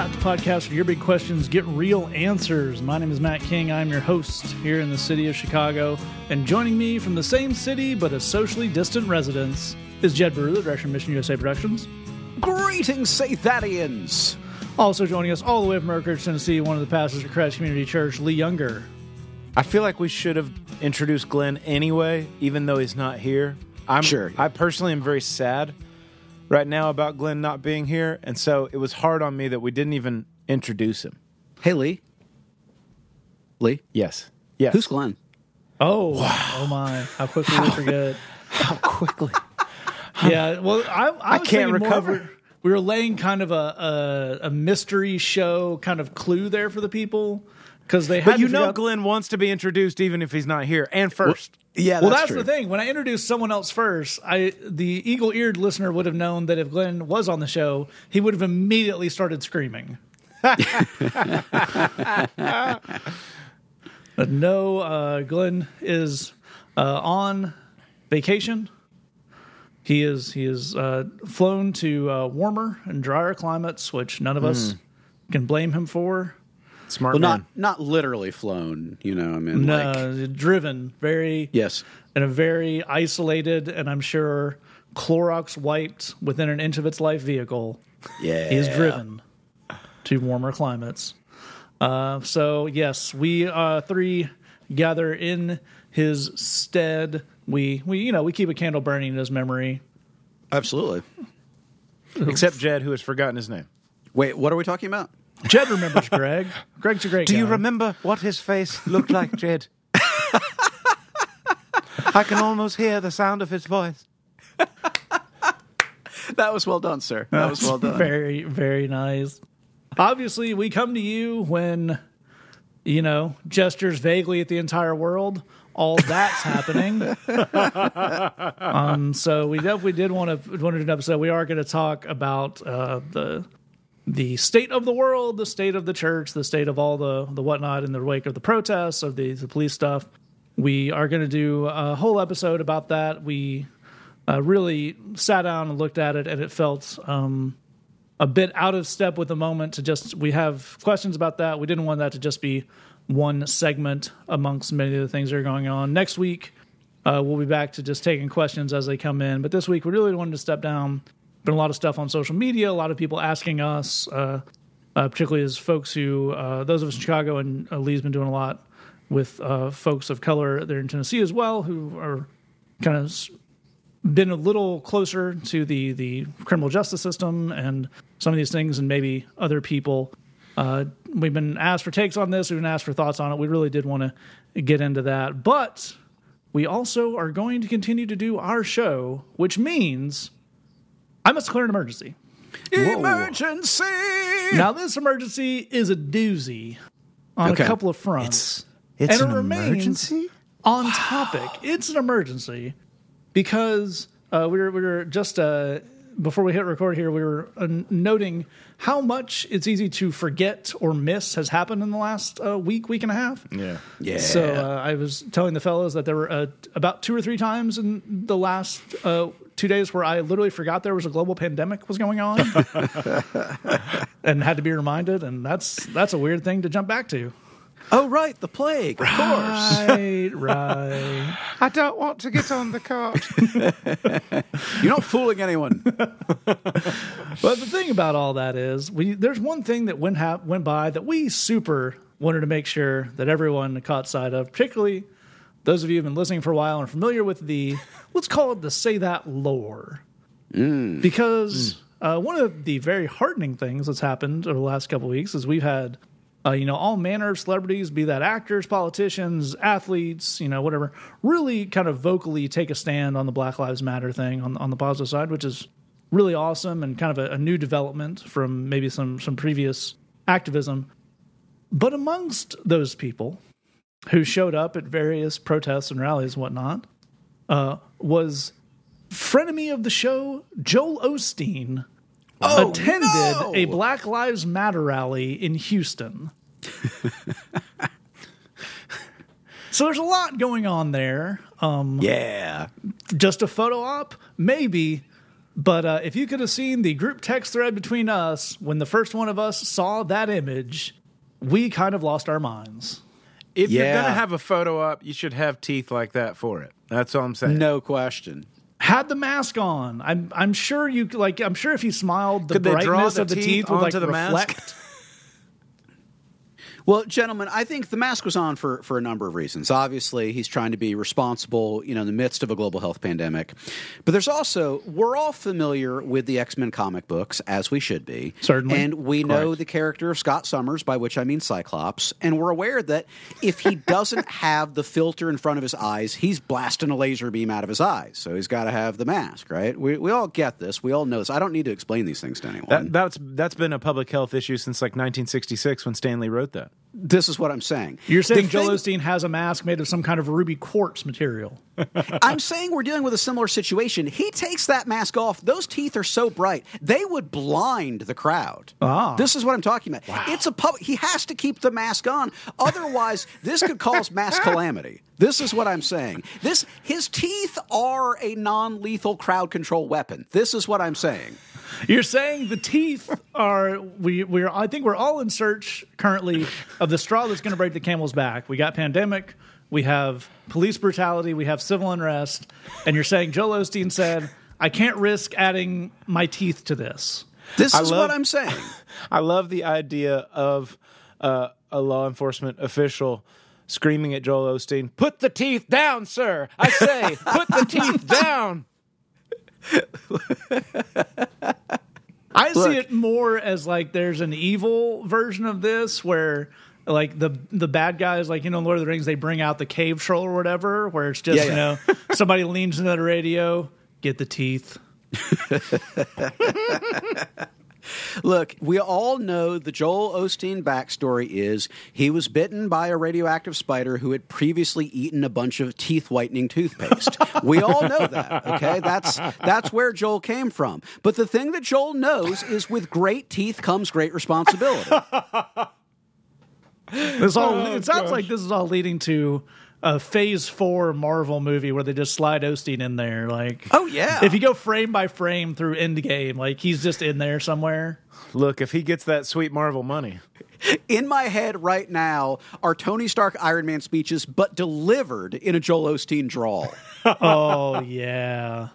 That, the podcast for your big questions get real answers. My name is Matt King. I'm your host here in the city of Chicago. And joining me from the same city but a socially distant residence is Jed Brewer, the director of Mission USA Productions. Greetings, Sathadians! Also joining us all the way from Oak Ridge, Tennessee, one of the pastors of Christ Community Church, Lee Younger. I feel like we should have introduced Glenn anyway, even though he's not here. I'm Sure. I personally am very sad right now about Glenn not being here, and so it was hard on me that we didn't even introduce him. Hey, Lee. Lee? Yes. Yes. Who's Glenn? Oh, oh my! How quickly we forget. How quickly? Yeah, well, I, I, was can't thinking more recover. we were laying kind of a, a a mystery show kind of clue there for the people because they But you know out- Glenn wants to be introduced even if he's not here, and first. Yeah, Well, that's, the thing. When I introduced someone else first, I the eagle-eared listener would have known that if Glenn was on the show, he would have immediately started screaming. but no, uh, Glenn is uh, on vacation. He is he is uh, flown to uh, warmer and drier climates, which none of us can blame him for. Smart Well, man. not not literally flown, you know, I mean, No, like, driven very yes. in a very isolated and I'm sure Clorox wiped within an inch of its life vehicle. Yeah. Is driven to warmer climates. Uh, so yes, we uh, three gather in his stead. We we you know we keep a candle burning in his memory. Absolutely. Except Jed, who has forgotten his name. Wait, what are we talking about? Jed remembers Greg. Greg's a great. Do you remember what his face looked like, Jed? I can almost hear the sound of his voice. That was well done, sir. That was well done. Very, very nice. Obviously, we come to you when, you know, gestures vaguely at the entire world. All that's happening. um, so we definitely did want to want to do an episode. We are going to talk about uh, the the state of the world, the state of the church, the state of all the the whatnot in the wake of the protests of the, the police stuff. We are going to do a whole episode about that. We uh, really sat down and looked at it, and it felt um, a bit out of step with the moment to just we have questions about that. We didn't want that to just be one segment amongst many of the things that are going on. Next week, uh, we'll be back to just taking questions as they come in. But this week, we really wanted to step down. Been a lot of stuff on social media, a lot of people asking us, uh, uh, particularly as folks who, uh, those of us in Chicago, and uh, Lee's been doing a lot with uh, folks of color there in Tennessee as well, who are kind of been a little closer to the the criminal justice system and some of these things, and maybe other people. Uh, we've been asked for takes on this. We've been asked for thoughts on it. We really did want to get into that, but we also are going to continue to do our show, which means I must declare an emergency. Emergency! Now, this emergency is a doozy on Okay. a couple of fronts. It's And an it remains- emergency? on topic. It's an emergency because uh, we were we were just uh, before we hit record here, we were uh, noting how much it's easy to forget or miss has happened in the last uh, week, week and a half. Yeah. Yeah. So uh, I was telling the fellows that there were uh, about two or three times in the last uh, two days where I literally forgot there was a global pandemic was going on, and had to be reminded. And that's that's a weird thing to jump back to. oh, right, the plague, of course. Right, right. I don't want to get on the cart. You're not fooling anyone. But the thing about all that is, we there's one thing that went hap went by that we super wanted to make sure that everyone caught sight of, particularly those of you who've been listening for a while and are familiar with the let's call it the say that lore, because uh, one of the very heartening things that's happened over the last couple of weeks is we've had. Uh, you know, all manner of celebrities, be that actors, politicians, athletes, you know, whatever, really kind of vocally take a stand on the Black Lives Matter thing on on the positive side, which is really awesome and kind of a, a new development from maybe some some previous activism. But amongst those people who showed up at various protests and rallies and whatnot, uh, was frenemy of the show Joel Osteen Oh, attended no! a Black Lives Matter rally in Houston. so there's a lot going on there. Um, Yeah. just a photo op, maybe. But uh, if you could have seen the group text thread between us when the first one of us saw that image, we kind of lost our minds. If you're gonna have a photo up, you should have teeth like that for it. That's all I'm saying. No question. Had the mask on, I'm I'm sure you like I'm sure if he smiled, the Could they draw brightness the of the teeth teeth, would like onto the mask? reflect. Well, gentlemen, I think the mask was on for, for a number of reasons. Obviously, he's trying to be responsible, you know, in the midst of a global health pandemic. But there's also we're all familiar with the X Men comic books, as we should be. Certainly. and we know the character of Scott Summers, by which I mean Cyclops, and we're aware that if he doesn't have the filter in front of his eyes, he's blasting a laser beam out of his eyes. So he's got to have the mask, right? We we all get this. We all know this. I don't need to explain these things to anyone. That, that's that's been a public health issue since like 1966 when Stan Lee wrote that. This is what I'm saying. You're saying The Joel thing- Osteen has a mask made of some kind of ruby quartz material. I'm saying we're dealing with a similar situation. He takes that mask off. Those teeth are so bright, they would blind the crowd. Ah. This is what I'm talking about. It's a pub. He has to keep the mask on. Otherwise, this could cause mass calamity. This is what I'm saying. This his teeth are a non-lethal crowd control weapon. This is what I'm saying. You're saying the teeth are we we're I think we're all in search currently of the straw that's going to break the camel's back. We got pandemic, we have police brutality, we have civil unrest, and you're saying Joel Osteen said, "I can't risk adding my teeth to this." This I is love- what I'm saying. I love the idea of uh, a law enforcement official screaming at Joel Osteen, "Put the teeth down, sir! I say, put the teeth down!" I Look. see it more as like there's an evil version of this where like the the bad guys like you know Lord of the Rings they bring out the cave troll or whatever where it's just Yeah, you know somebody leans into the radio get the teeth Look, we all know the Joel Osteen backstory is he was bitten by a radioactive spider who had previously eaten a bunch of teeth whitening toothpaste. we all know that, okay? That's that's where Joel came from. But the thing that Joel knows is with great teeth comes great responsibility. This all Oh, it sounds gosh. like this is all leading to a Phase Four Marvel movie where they just slide Osteen in there. Like, Oh, yeah. if you go frame by frame through Endgame, like he's just in there somewhere. Look, if he gets that sweet Marvel money, In my head right now are Tony Stark Iron Man speeches, but delivered in a Joel Osteen drawl. Oh yeah,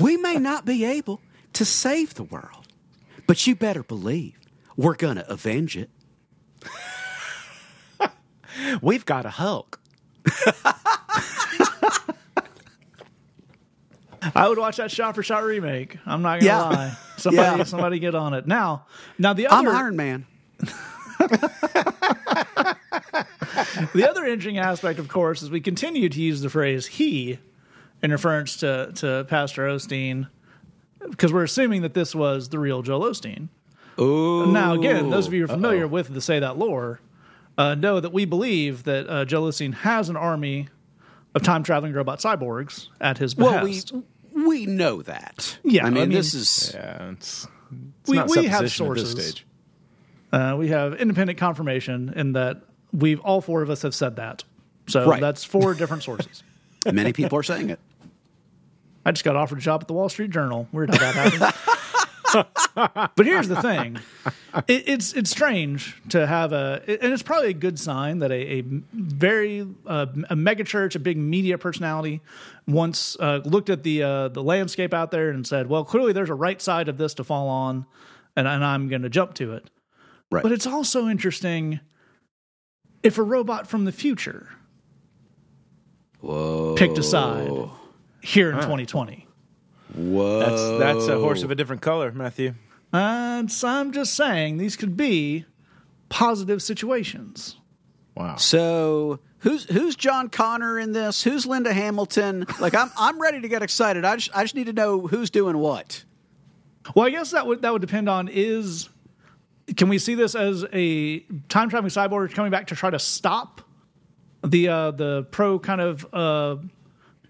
we may not be able to save the world, but you better believe we're going to avenge it. we've got a Hulk. I would watch that shot for shot remake. I'm not gonna Yeah. lie. Somebody, Yeah. somebody get on it now. Now the I'm other Iron Man. the other interesting aspect, of course, is we continue to use the phrase "he" in reference to to Pastor Osteen because we're assuming that this was the real Joel Osteen. Ooh. Now, again, those of you who are familiar with the Say That lore uh, know that we believe that uh, Joel has an army of time traveling robot cyborgs at his Well, we behest. we know that. Yeah, I mean, I mean- this is Yeah, it's, it's We- not we have supposition this sources. stage. Uh, we have independent confirmation in that we've all four of us have said that. So Right. that's four different sources. many people are saying it. I just got offered a job at the Wall Street Journal. Weird how that happened. but here's the thing: it, it's it's strange to have a, and it's probably a good sign that a, a very uh, a mega church, a big media personality, once uh, looked at the uh, the landscape out there and said, "Well, clearly there's a right side of this to fall on, and, and I'm going to jump to it." Right. But it's also interesting if a robot from the future Whoa. picked a side here in 2020. Whoa. That's that's a horse of a different color, Matthew. And so I'm just saying these could be positive situations. Wow. So who's who's John Connor in this? Who's Linda Hamilton? Like I'm I'm ready to get excited. I just I just need to know who's doing what. Well, I guess that would that would depend on is can we see this as a time traveling cyborg coming back to try to stop the uh, the pro kind of uh,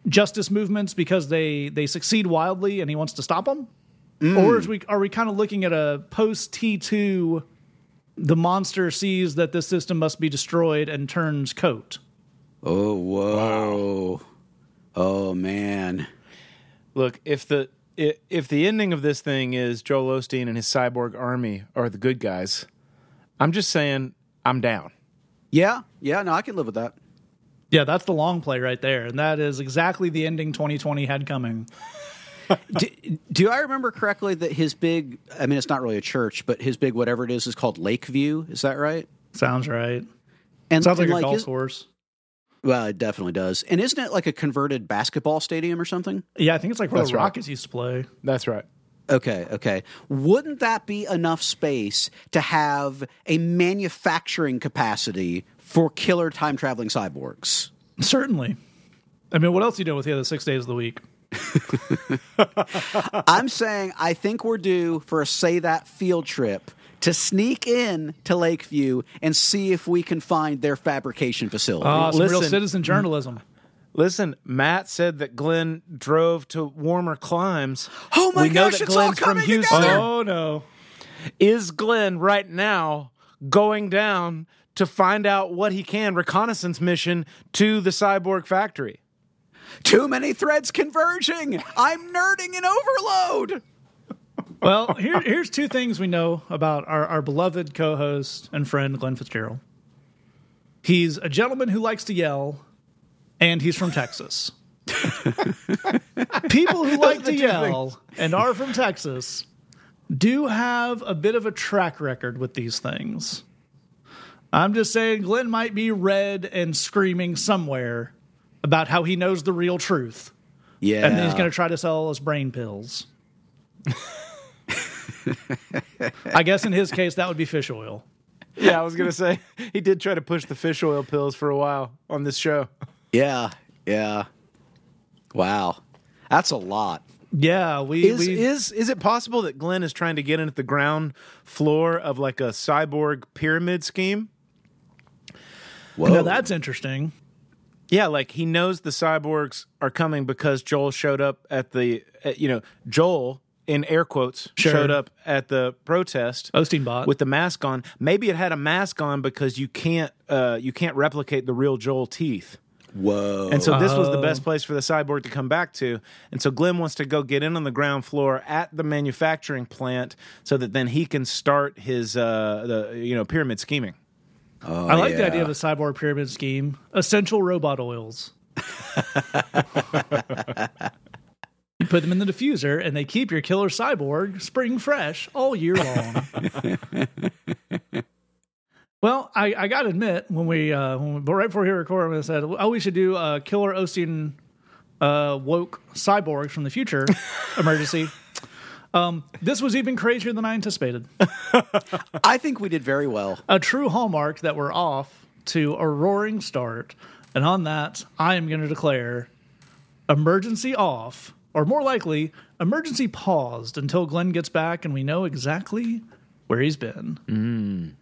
justice movements because they they succeed wildly and he wants to stop them, or is we are we kind of looking at a post T two? The monster sees that this system must be destroyed and turns coat. Oh whoa. Oh man. Look, if the if the ending of this thing is Joel Osteen and his cyborg army are the good guys, I'm just saying I'm down. Yeah, yeah, no, I can live with that. Yeah, that's the long play right there, and that is exactly the ending 2020 had coming. do, do I remember correctly that his big, I mean, it's not really a church, but his big whatever it is is called Lakeview? Is that right? Sounds right. And Sounds like and a golf is- course. Well, it definitely does. And isn't it like a converted basketball stadium or something? Yeah, I think it's like where That's the right. Rockets used to play. That's right. Okay, okay. Wouldn't that be enough space to have a manufacturing capacity for killer time traveling cyborgs? Certainly. I mean, what else do you do with the other six days of the week? I'm saying I think we're due for a say that field trip to sneak in to Lakeview and see if we can find their fabrication facility. Uh, some real citizen journalism. Listen, Matt said that Glenn drove to warmer climes. Oh my we know gosh, that it's all Glenn's from coming Houston. together. Oh no. Is Glenn right now going down to find out what he can reconnaissance mission to the cyborg factory? Too many threads converging. I'm nerding in overload. Well, here, here's two things we know about our, our beloved co-host and friend Glenn Fitzgerald. He's a gentleman who likes to yell, and he's from Texas. People who like to yell and are from Texas do have a bit of a track record with these things. I'm just saying, Glenn might be red and screaming somewhere about how he knows the real truth, Yeah. and then he's going to try to sell us brain pills. I guess in his case, that would be fish oil. Yeah, I was gonna say he did try to push the fish oil pills for a while on this show. Yeah, yeah. Wow. That's a lot. Yeah, we, Is we is is it possible that Glenn is trying to get into the ground floor of like a cyborg pyramid scheme? Whoa. no, that's interesting. Yeah, like he knows the cyborgs are coming because Joel showed up at the, uh, you know, Joel in air quotes Sure. showed up at the protest Osteen bot. with the mask on. Maybe it had a mask on because you can't, uh, you can't replicate the real Joel teeth. Whoa. And so this was the Oh. best place for the cyborg to come back to. And so Glenn wants to go get in on the ground floor at the manufacturing plant so that then he can start his, uh, the you know, pyramid scheming. Oh, I like the idea of a cyborg pyramid scheme. Essential robot oils. you put them in the diffuser, and they keep your killer cyborg spring fresh all year long. well, I, I got to admit, when we, uh, when we, but right before we recorded, I said, oh, we should do a killer Osteen uh, woke cyborgs from the future emergency. Um, this was even crazier than I anticipated. I think we did very well. a true hallmark that we're off to a roaring start. And on that, I am going to declare emergency off, or more likely, emergency paused until Glenn gets back and we know exactly where he's been.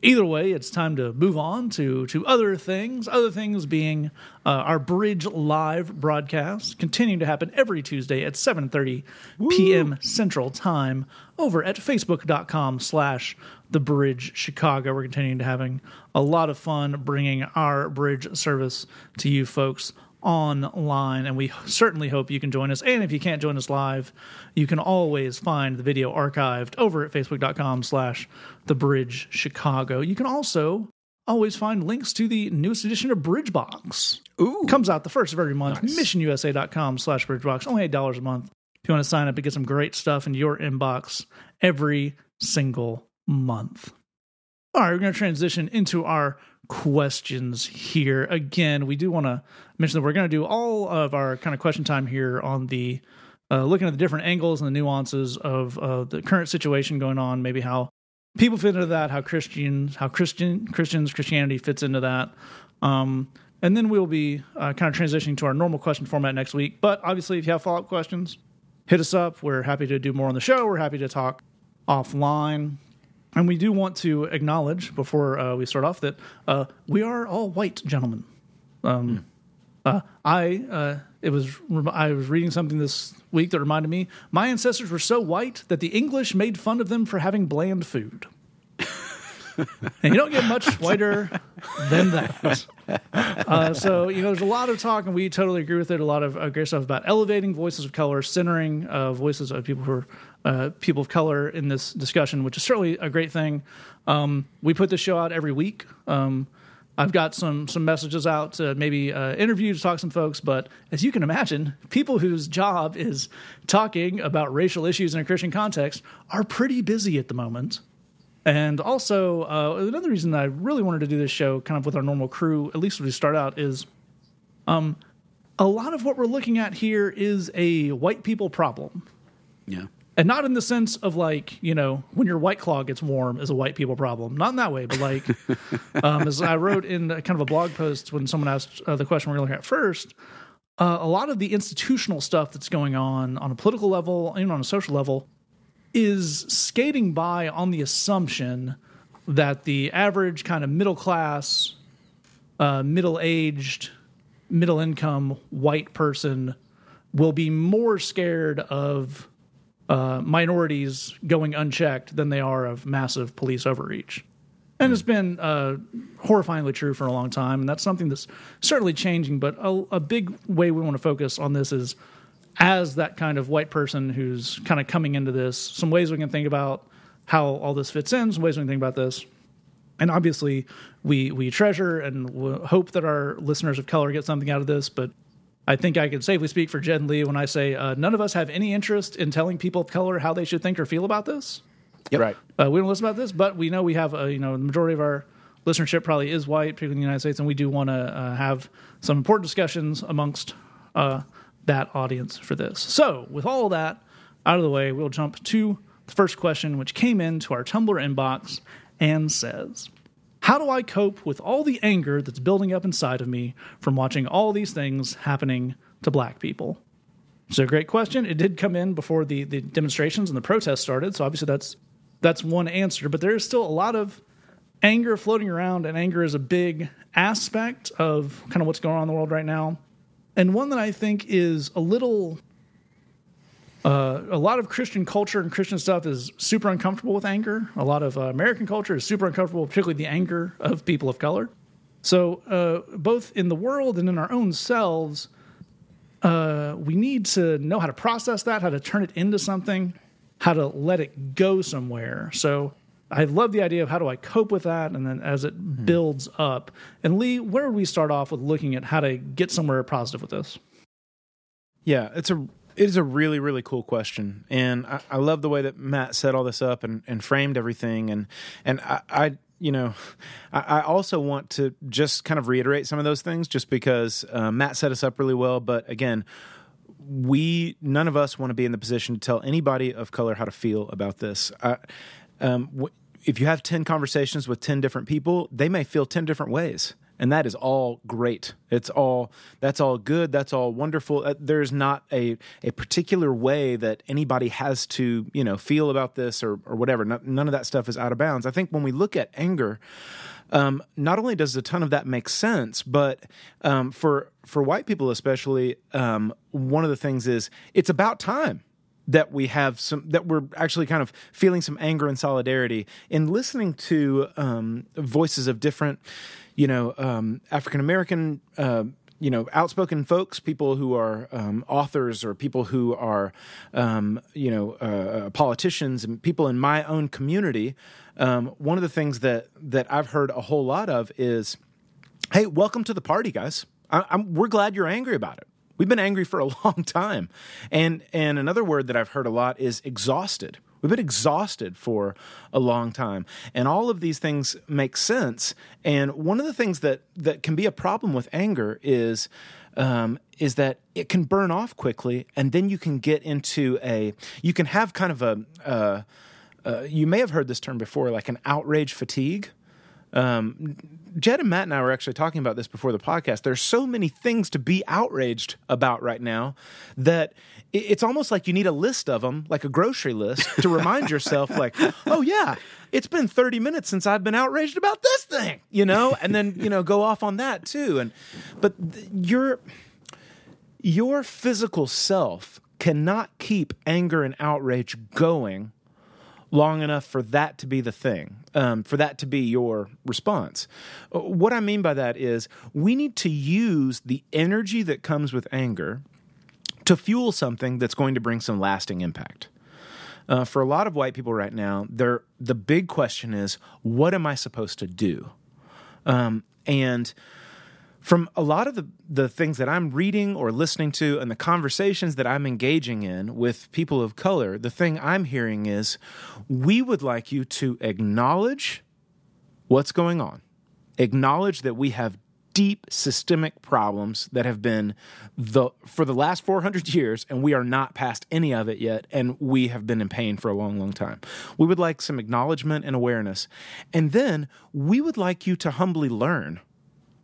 Either way, it's time to move on to to other things. Other things being uh, our Bridge Live broadcast, continuing to happen every Tuesday at 7:30 p.m. Central Time over at Facebook.com slash The Bridge Chicago. We're continuing to having a lot of fun bringing our bridge service to you folks online and we certainly hope you can join us. And if you can't join us live you can always find the video archived over at facebook.com slash the bridge chicago. You can also always find links to the newest edition of bridgebox Ooh. comes out the first of every month. Missionusa.com slash bridgebox only $8 a month. If you want to sign up and get some great stuff in your inbox every single month. All right, we're going to transition into our questions here. Again, we do want to mention that we're going to do all of our kind of question time here on the uh, looking at the different angles and the nuances of uh, the current situation going on, maybe how people fit into that, how Christians, how Christian Christians Christianity fits into that. Um, and then we'll be uh, kind of transitioning to our normal question format next week. But obviously, if you have follow up questions, hit us up. We're happy to do more on the show. We're happy to talk offline. And we do want to acknowledge before uh, we start off that uh, we are all white gentlemen. Um, uh, I uh, it was I was reading something this week that reminded me my ancestors were so white that the English made fun of them for having bland food. and you don't get much whiter than that. uh, so you know, there's a lot of talk, and we totally agree with it. A lot of uh, great stuff about elevating voices of color, centering uh, voices of people who are uh, people of color in this discussion, which is certainly a great thing. Um, we put this show out every week. Um, I've got some some messages out to maybe uh, interview to talk to some folks, but as you can imagine, people whose job is talking about racial issues in a Christian context are pretty busy at the moment. And also, uh, another reason I really wanted to do this show, kind of with our normal crew, at least when we start out, is um, a lot of what we're looking at here is a white people problem. Yeah. And not in the sense of like, you know, when your white claw gets warm is a white people problem. Not in that way, but like, um, as I wrote in kind of a blog post when someone asked uh, the question we're looking at first, uh, a lot of the institutional stuff that's going on on a political level, even on a social level, is skating by on the assumption that the average kind of middle class, uh, middle aged, middle income white person will be more scared of uh, minorities going unchecked than they are of massive police overreach. And it's been uh, horrifyingly true for a long time, and that's something that's certainly changing. But a, a big way we want to focus on this is as that kind of white person who's kind of coming into this, some ways we can think about how all this fits in, some ways we can think about this. And obviously, we we treasure and hope that our listeners of color get something out of this. But I think I can safely speak for Jen Lee when I say uh, none of us have any interest in telling people of color how they should think or feel about this. Yep. Right. Uh, we don't listen about this, but we know we have uh, you know the majority of our listenership probably is white, particularly in the United States, and we do want to uh, have some important discussions amongst uh, that audience for this. So, with all of that out of the way, we'll jump to the first question, which came into our Tumblr inbox and says. How do I cope with all the anger that's building up inside of me from watching all these things happening to black people? So, great question. It did come in before the, the demonstrations and the protests started, so obviously that's that's one answer. But there is still a lot of anger floating around, and anger is a big aspect of kind of what's going on in the world right now, and one that I think is a little. Uh, a lot of Christian culture and Christian stuff is super uncomfortable with anger. A lot of uh, American culture is super uncomfortable, particularly the anger of people of color. So, uh, both in the world and in our own selves, uh, we need to know how to process that, how to turn it into something, how to let it go somewhere. So, I love the idea of how do I cope with that, and then as it builds up. And Lee, where would we start off with looking at how to get somewhere positive with this? Yeah, it's a it is a really really cool question, and I, I love the way that Matt set all this up and, and framed everything, and and I, I you know I, also want to just kind of reiterate some of those things, just because uh, Matt set us up really well, but again. We none of us want to be in the position to tell anybody of color how to feel about this. I, um, w- if you have 10 conversations with 10 different people, they may feel 10 different ways. And that is all great. It's all that's all good. That's all wonderful. Uh, there's not a a particular way that anybody has to you know feel about this or or whatever. No, none of that stuff is out of bounds. I think when we look at anger, um, not only does a ton of that make sense, but um, for for white people especially, um, one of the things is it's about time that we have some that we're actually kind of feeling some anger and solidarity in listening to um, voices of different, you know, um, African American. Uh, you know, outspoken folks, people who are um, authors or people who are, um, you know, uh, politicians and people in my own community. Um, one of the things that that I've heard a whole lot of is, "Hey, welcome to the party, guys. I, we're glad you're angry about it. We've been angry for a long time. And and another word that I've heard a lot is exhausted. We've been exhausted for a long time. And all of these things make sense. And one of the things that that can be a problem with anger is um, is that it can burn off quickly, and then you can get into a you can have kind of a uh, uh, you may have heard this term before, like an outrage fatigue. Um, Jed and Matt and I were actually talking about this before the podcast. There's so many things to be outraged about right now that it's almost like you need a list of them, like a grocery list, to remind yourself, like, oh yeah, it's been 30 minutes since I've been outraged about this thing, you know, and then you know go off on that too. And but th- your your physical self cannot keep anger and outrage going long enough for that to be the thing, um, for that to be your response. Uh, what I mean by that is we need to use the energy that comes with anger to fuel something that's going to bring some lasting impact. Uh, for a lot of white people right now, the big question is, what am I supposed to do? Um, and from a lot of the, the things that I'm reading or listening to and the conversations that I'm engaging in with people of color, the thing I'm hearing is we would like you to acknowledge what's going on, acknowledge that we have deep systemic problems that have been the for the last 400 years and we are not past any of it yet and we have been in pain for a long long time. We would like some acknowledgement and awareness. And then we would like you to humbly learn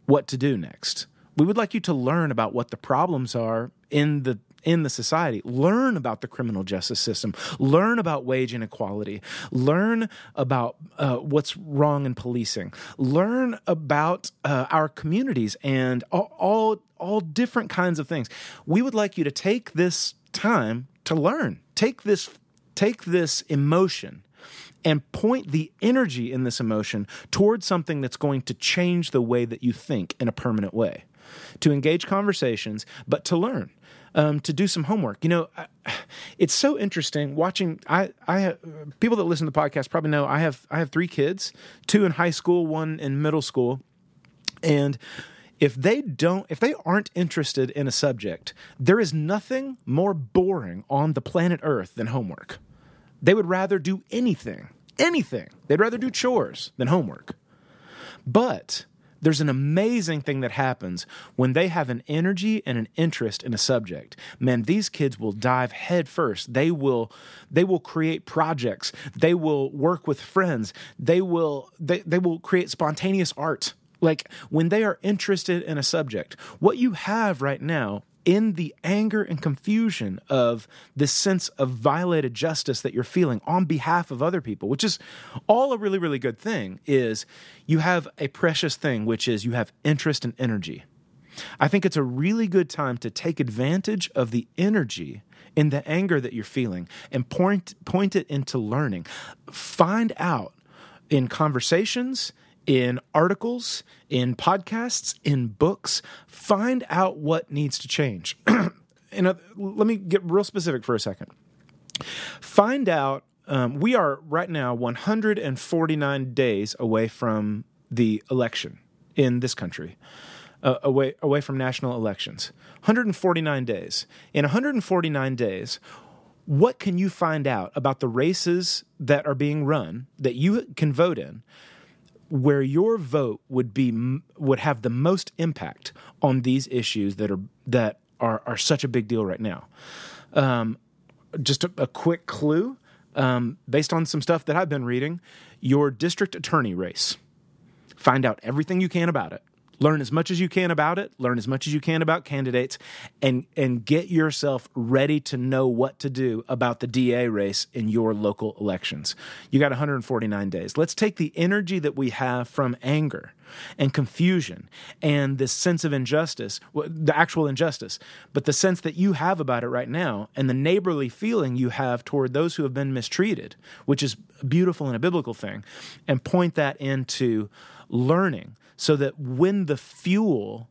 what to do next we would like you to learn about what the problems are in the in the society. Learn about the criminal justice system. Learn about wage inequality. Learn about uh, what's wrong in policing. Learn about uh, our communities and all, all all different kinds of things. We would like you to take this time to learn. Take this take this emotion and point the energy in this emotion towards something that's going to change the way that you think in a permanent way. To engage conversations, but to learn um, to do some homework. You know, it's so interesting watching. I, I have, people that listen to the podcast probably know I have I have three kids, two in high school, one in middle school, and if they don't if they aren't interested in a subject there is nothing more boring on the planet earth than homework they would rather do anything anything they'd rather do chores than homework but there's an amazing thing that happens when they have an energy and an interest in a subject. Man, these kids will dive headfirst. They will they will create projects. They will work with friends. They will they, they will create spontaneous art. Like when they are interested in a subject, what you have right now in the anger and confusion of this sense of violated justice that you're feeling on behalf of other people, which is all a really, really good thing, is you have a precious thing, which is you have interest and energy. I think it's a really good time to take advantage of the energy in the anger that you're feeling and point, point it into learning. Find out in conversations in articles, in podcasts, in books. Find out what needs to change. and uh, let me get real specific for a second. Find out. Um, we are right now 149 days away from the election in this country. Uh, away away from national elections. 149 days. In 149 days, what can you find out about the races that are being run that you can vote in where your vote would be would have the most impact on these issues that are that are are such a big deal right now. Um, just a, a, quick clue, um, based on some stuff that I've been reading, your district attorney race. Find out everything you can about it learn as much as you can about it. Learn as much as you can about candidates and and get yourself ready to know what to do about the DA race in your local elections. You got 149 days. Let's take the energy that we have from anger and confusion and this sense of injustice the actual injustice but the sense that you have about it right now and the neighborly feeling you have toward those who have been mistreated which is beautiful and a biblical thing and point that into learning so that when the fuel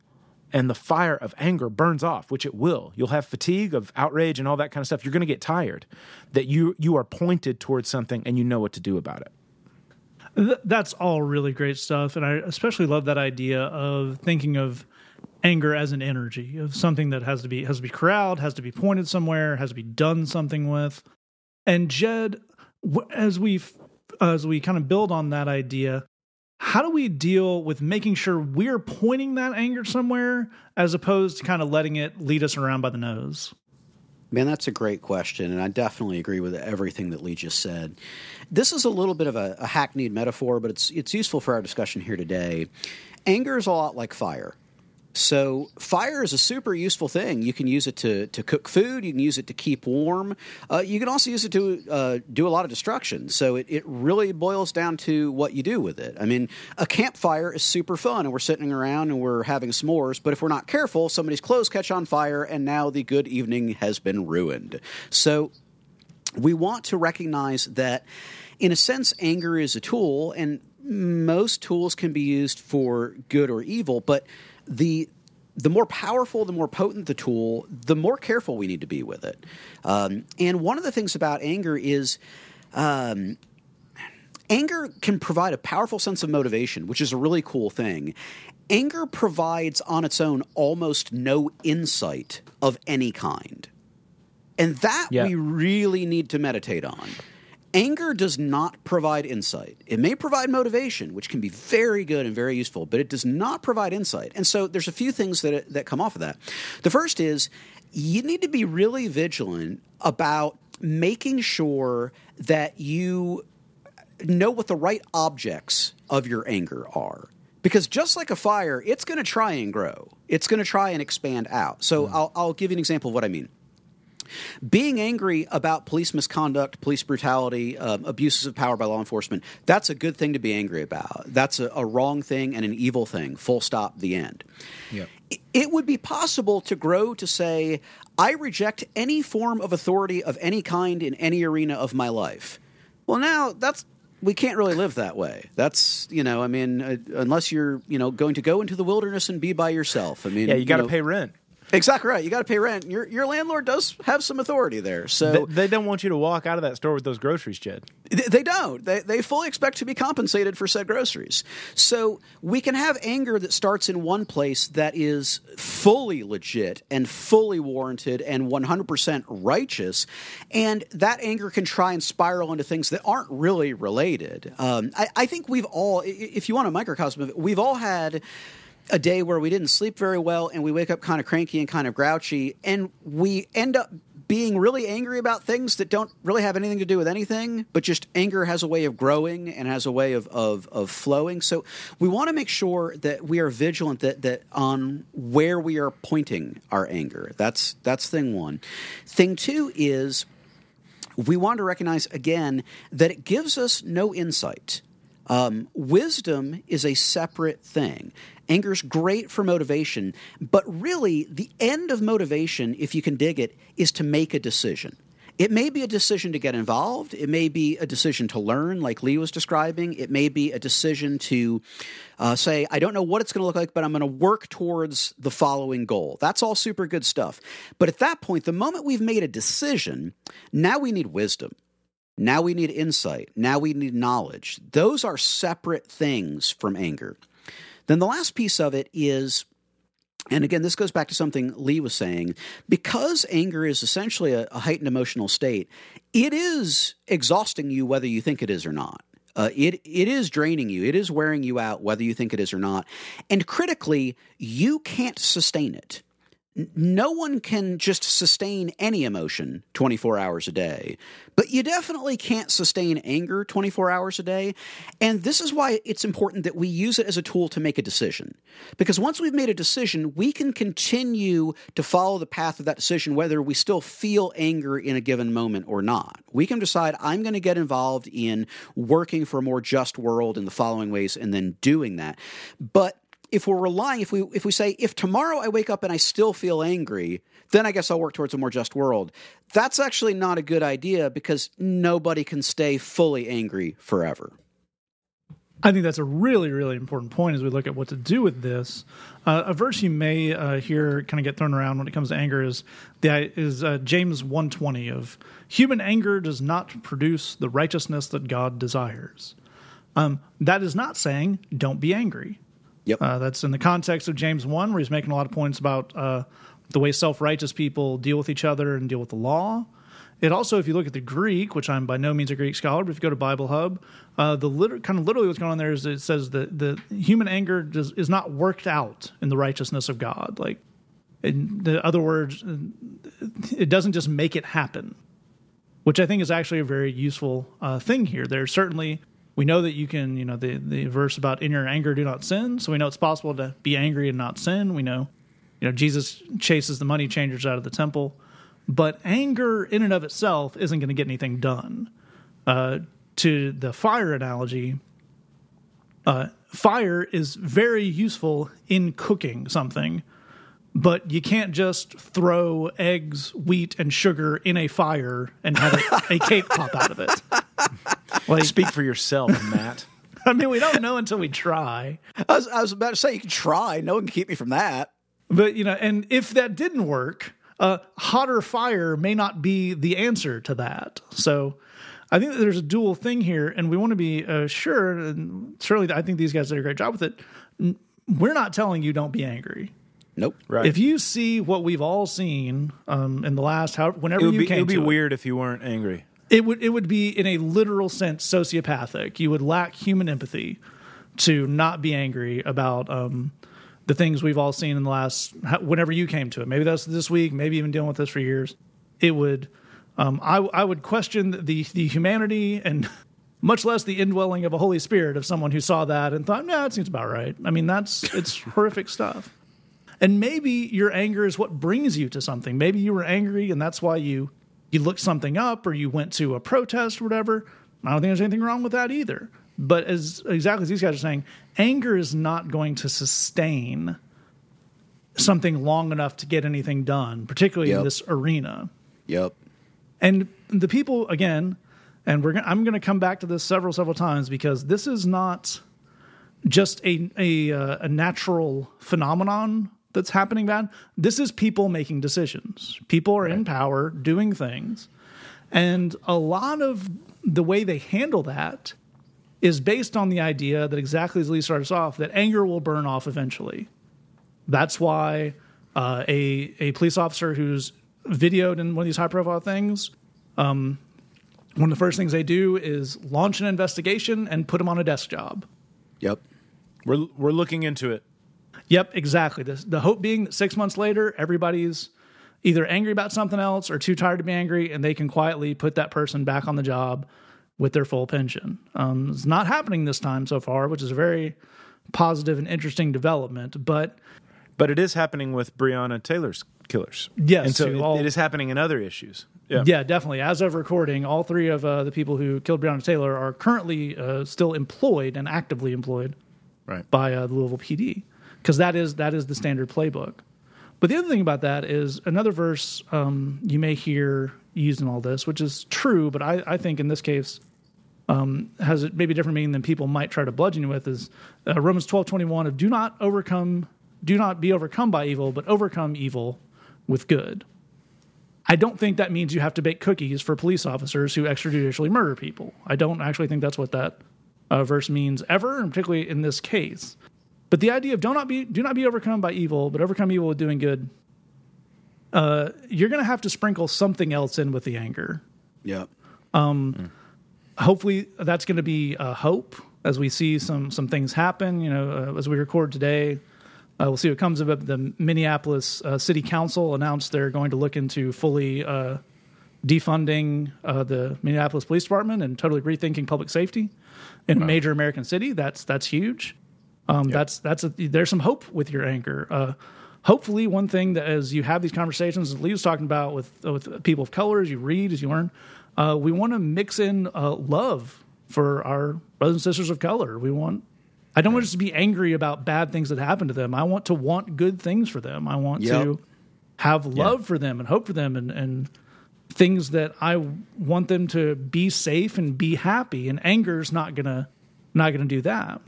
and the fire of anger burns off, which it will, you'll have fatigue of outrage and all that kind of stuff. You're going to get tired. That you you are pointed towards something and you know what to do about it. That's all really great stuff, and I especially love that idea of thinking of anger as an energy of something that has to be has to be corralled, has to be pointed somewhere, has to be done something with. And Jed, as we as we kind of build on that idea, how do we deal with making sure we're pointing that anger somewhere as opposed to kind of letting it lead us around by the nose? Man, that's a great question, and I definitely agree with everything that Lee just said. This is a little bit of a, a hackneyed metaphor, but it's it's useful for our discussion here today. Anger is a lot like fire. So fire is a super useful thing. You can use it to, to cook food. You can use it to keep warm. Uh, you can also use it to uh, do a lot of destruction. So it, it really boils down to what you do with it. I mean, a campfire is super fun, and we're sitting around and we're having s'mores. But if we're not careful, somebody's clothes catch on fire, and now the good evening has been ruined. So we want to recognize that in a sense, anger is a tool, and most tools can be used for good or evil, but the the more powerful, the more potent the tool, the more careful we need to be with it. Um, and one of the things about anger is um, anger can provide a powerful sense of motivation, which is a really cool thing. Anger provides on its own almost no insight of any kind. And that Yeah. we really need to meditate on. Anger does not provide insight. It may provide motivation, which can be very good and very useful, but it does not provide insight. And so there's a few things that that come off of that. The first is you need to be really vigilant about making sure that you know what the right objects of your anger are. Because just like a fire, it's going to try and grow. It's going to try and expand out. So hmm. I'll, I'll give you an example of what I mean. Being angry about police misconduct, police brutality, um, abuses of power by law enforcement, that's a good thing to be angry about. That's a, a wrong thing and an evil thing. Full stop, the end. Yep. It- would be possible to grow to say, I reject any form of authority of any kind in any arena of my life. Well, now that's we can't really live that way. That's you know, I mean, uh, unless you're you know going to go into the wilderness and be by yourself. I mean, Yeah, you got to know- pay rent. Exactly right. You got to pay rent. Your your landlord does have some authority there. So They, they don't want you to walk out of that store with those groceries, Jed. Th- They don't. They, they fully expect to be compensated for said groceries. So we can have anger that starts in one place that is fully legit and fully warranted and 100% righteous. And that anger can try and spiral into things that aren't really related. Um, I, I think we've all, if you want a microcosm of it, we've all had a day where we didn't sleep very well and we wake up kind of cranky and kind of grouchy and we end up being really angry about things that don't really have anything to do with anything, but just anger has a way of growing and has a way of, of, of flowing. So we want to make sure that we are vigilant that, that on where we are pointing our anger. That's that's thing one. Thing two is we want to recognize again that it gives us no insight. Um, wisdom is a separate thing. Anger's great for motivation, but really, the end of motivation, if you can dig it, is to make a decision. It may be a decision to get involved. It may be a decision to learn, like Lee was describing. It may be a decision to uh, say, I don't know what it's going to look like, but I'm going to work towards the following goal. That's all super good stuff. But at that point, the moment we've made a decision, now we need wisdom. Now we need insight. Now we need knowledge. Those are separate things from anger. Then the last piece of it is and again, this goes back to something Lee was saying. Because anger is essentially a, a heightened emotional state, it is exhausting you whether you think it is or not. Uh, it it is draining you. It is wearing you out whether you think it is or not. And critically, you can't sustain it. No one can just sustain any emotion 24 hours a day, but you definitely can't sustain anger 24 hours a day. And this is why it's important that we use it as a tool to make a decision. Because once we've made a decision, we can continue to follow the path of that decision, whether we still feel anger in a given moment or not. We can decide, I'm going to get involved in working for a more just world in the following ways and then doing that. But if we're relying if we if we say if tomorrow I wake up and I still feel angry, then I guess I'll work towards a more just world. That's actually not a good idea because nobody can stay fully angry forever. I think that's a really, really important point as we look at what to do with this. Uh, a verse you may uh, hear kind of get thrown around when it comes to anger is the is uh, James one twenty of human anger does not produce the righteousness that God desires. Um, that is not saying don't be angry. Yep. Uh, that's in the context of James 1, where he's making a lot of points about uh, the way self righteous people deal with each other and deal with the law. It also, if you look at the Greek, which I'm by no means a Greek scholar, but if you go to Bible Hub, uh, the liter- kind of literally what's going on there is it says that the human anger does, is not worked out in the righteousness of God. Like, in the other words, it doesn't just make it happen which I think is actually a very useful uh, thing here. There's certainly we know that you can, you know, the the verse about in your anger do not sin. So we know it's possible to be angry and not sin. We know, you know, Jesus chases the money changers out of the temple, but anger in and of itself isn't going to get anything done. Uh, to the fire analogy, uh, fire is very useful in cooking something but you can't just throw eggs, wheat, and sugar in a fire and have a, a cake pop out of it. Like, Speak for yourself, Matt. I mean, we don't know until we try. I was, I was about to say you can try. No one can keep me from that. But you know, and if that didn't work, uh, hotter fire may not be the answer to that. So, I think that there's a dual thing here, and we want to be uh, sure. And certainly, I think these guys did a great job with it. We're not telling you don't be angry. Nope. Right. If you see what we've all seen um, in the last, how whenever it would you be, came it would be to it, weird if you weren't angry. it would it would be in a literal sense sociopathic. You would lack human empathy to not be angry about um, the things we've all seen in the last whenever you came to it. Maybe that's this week. Maybe even dealing with this for years. It would. Um, I I would question the the humanity and much less the indwelling of a Holy Spirit of someone who saw that and thought, "Yeah, it seems about right." I mean, that's it's horrific stuff. And maybe your anger is what brings you to something. Maybe you were angry and that's why you you looked something up or you went to a protest or whatever. I don't think there's anything wrong with that either. But as exactly as these guys are saying, anger is not going to sustain something long enough to get anything done, particularly in this arena. Yep. And the people again, and we're I'm going to come back to this several several times because this is not just a a, uh, a natural phenomenon that's happening. Bad. This is people making decisions. People are in power doing things, and a lot of the way they handle that is based on the idea that exactly as Lee starts off, that anger will burn off eventually. That's why uh, a a police officer who's videoed in one of these high profile things, um, one of the first things they do is launch an investigation and put him on a desk job. Yep. We're we're looking into it. Yep, exactly. The, the hope being that six months later, everybody's either angry about something else or too tired to be angry, and they can quietly put that person back on the job with their full pension. Um, it's not happening this time so far, which is a very positive and interesting development. But But it is happening with Breonna Taylor's killers. Yes, and so it- all- it is happening in other issues. Yeah. Yeah, definitely. As of recording, all three of uh, the people who killed Breonna Taylor are currently uh, still employed and actively employed Right. by uh, the Louisville PD because that is that is the standard playbook. But the other thing about that is another verse um, you may hear used in all this, which is true, but I, I think in this case um, has maybe a different meaning than people might try to bludgeon you with is uh, Romans twelve twenty one of do not overcome, do not be overcome by evil, but overcome evil with good. I don't think that means you have to bake cookies for police officers who extrajudicially murder people. I don't actually think that's what that uh, verse means ever, and particularly in this case. But the idea of do not be do not be overcome by evil, but overcome evil with doing good. Uh, you're going to have to sprinkle something else in with the anger. Yeah. Yep. Hopefully, that's going to be uh, hope as we see some some things happen. You know, uh, as we record today, uh, we'll see what comes of it. The Minneapolis uh, City Council announced they're going to look into fully uh, defunding uh, the Minneapolis Police Department and totally rethinking public safety in a major American city. That's that's huge. Um, That's that's a, there's some hope with your anger. Uh, hopefully, one thing that as you have these conversations, as Lee was talking about with with people of color, as you read, as you learn, uh, we want to mix in uh, love for our brothers and sisters of color. We want. I don't want us to be angry about bad things that happen to them. I want to want good things for them. I want Yep. to have love for them and hope for them and, and things that I want them to be safe and be happy. And anger's not gonna not gonna do that.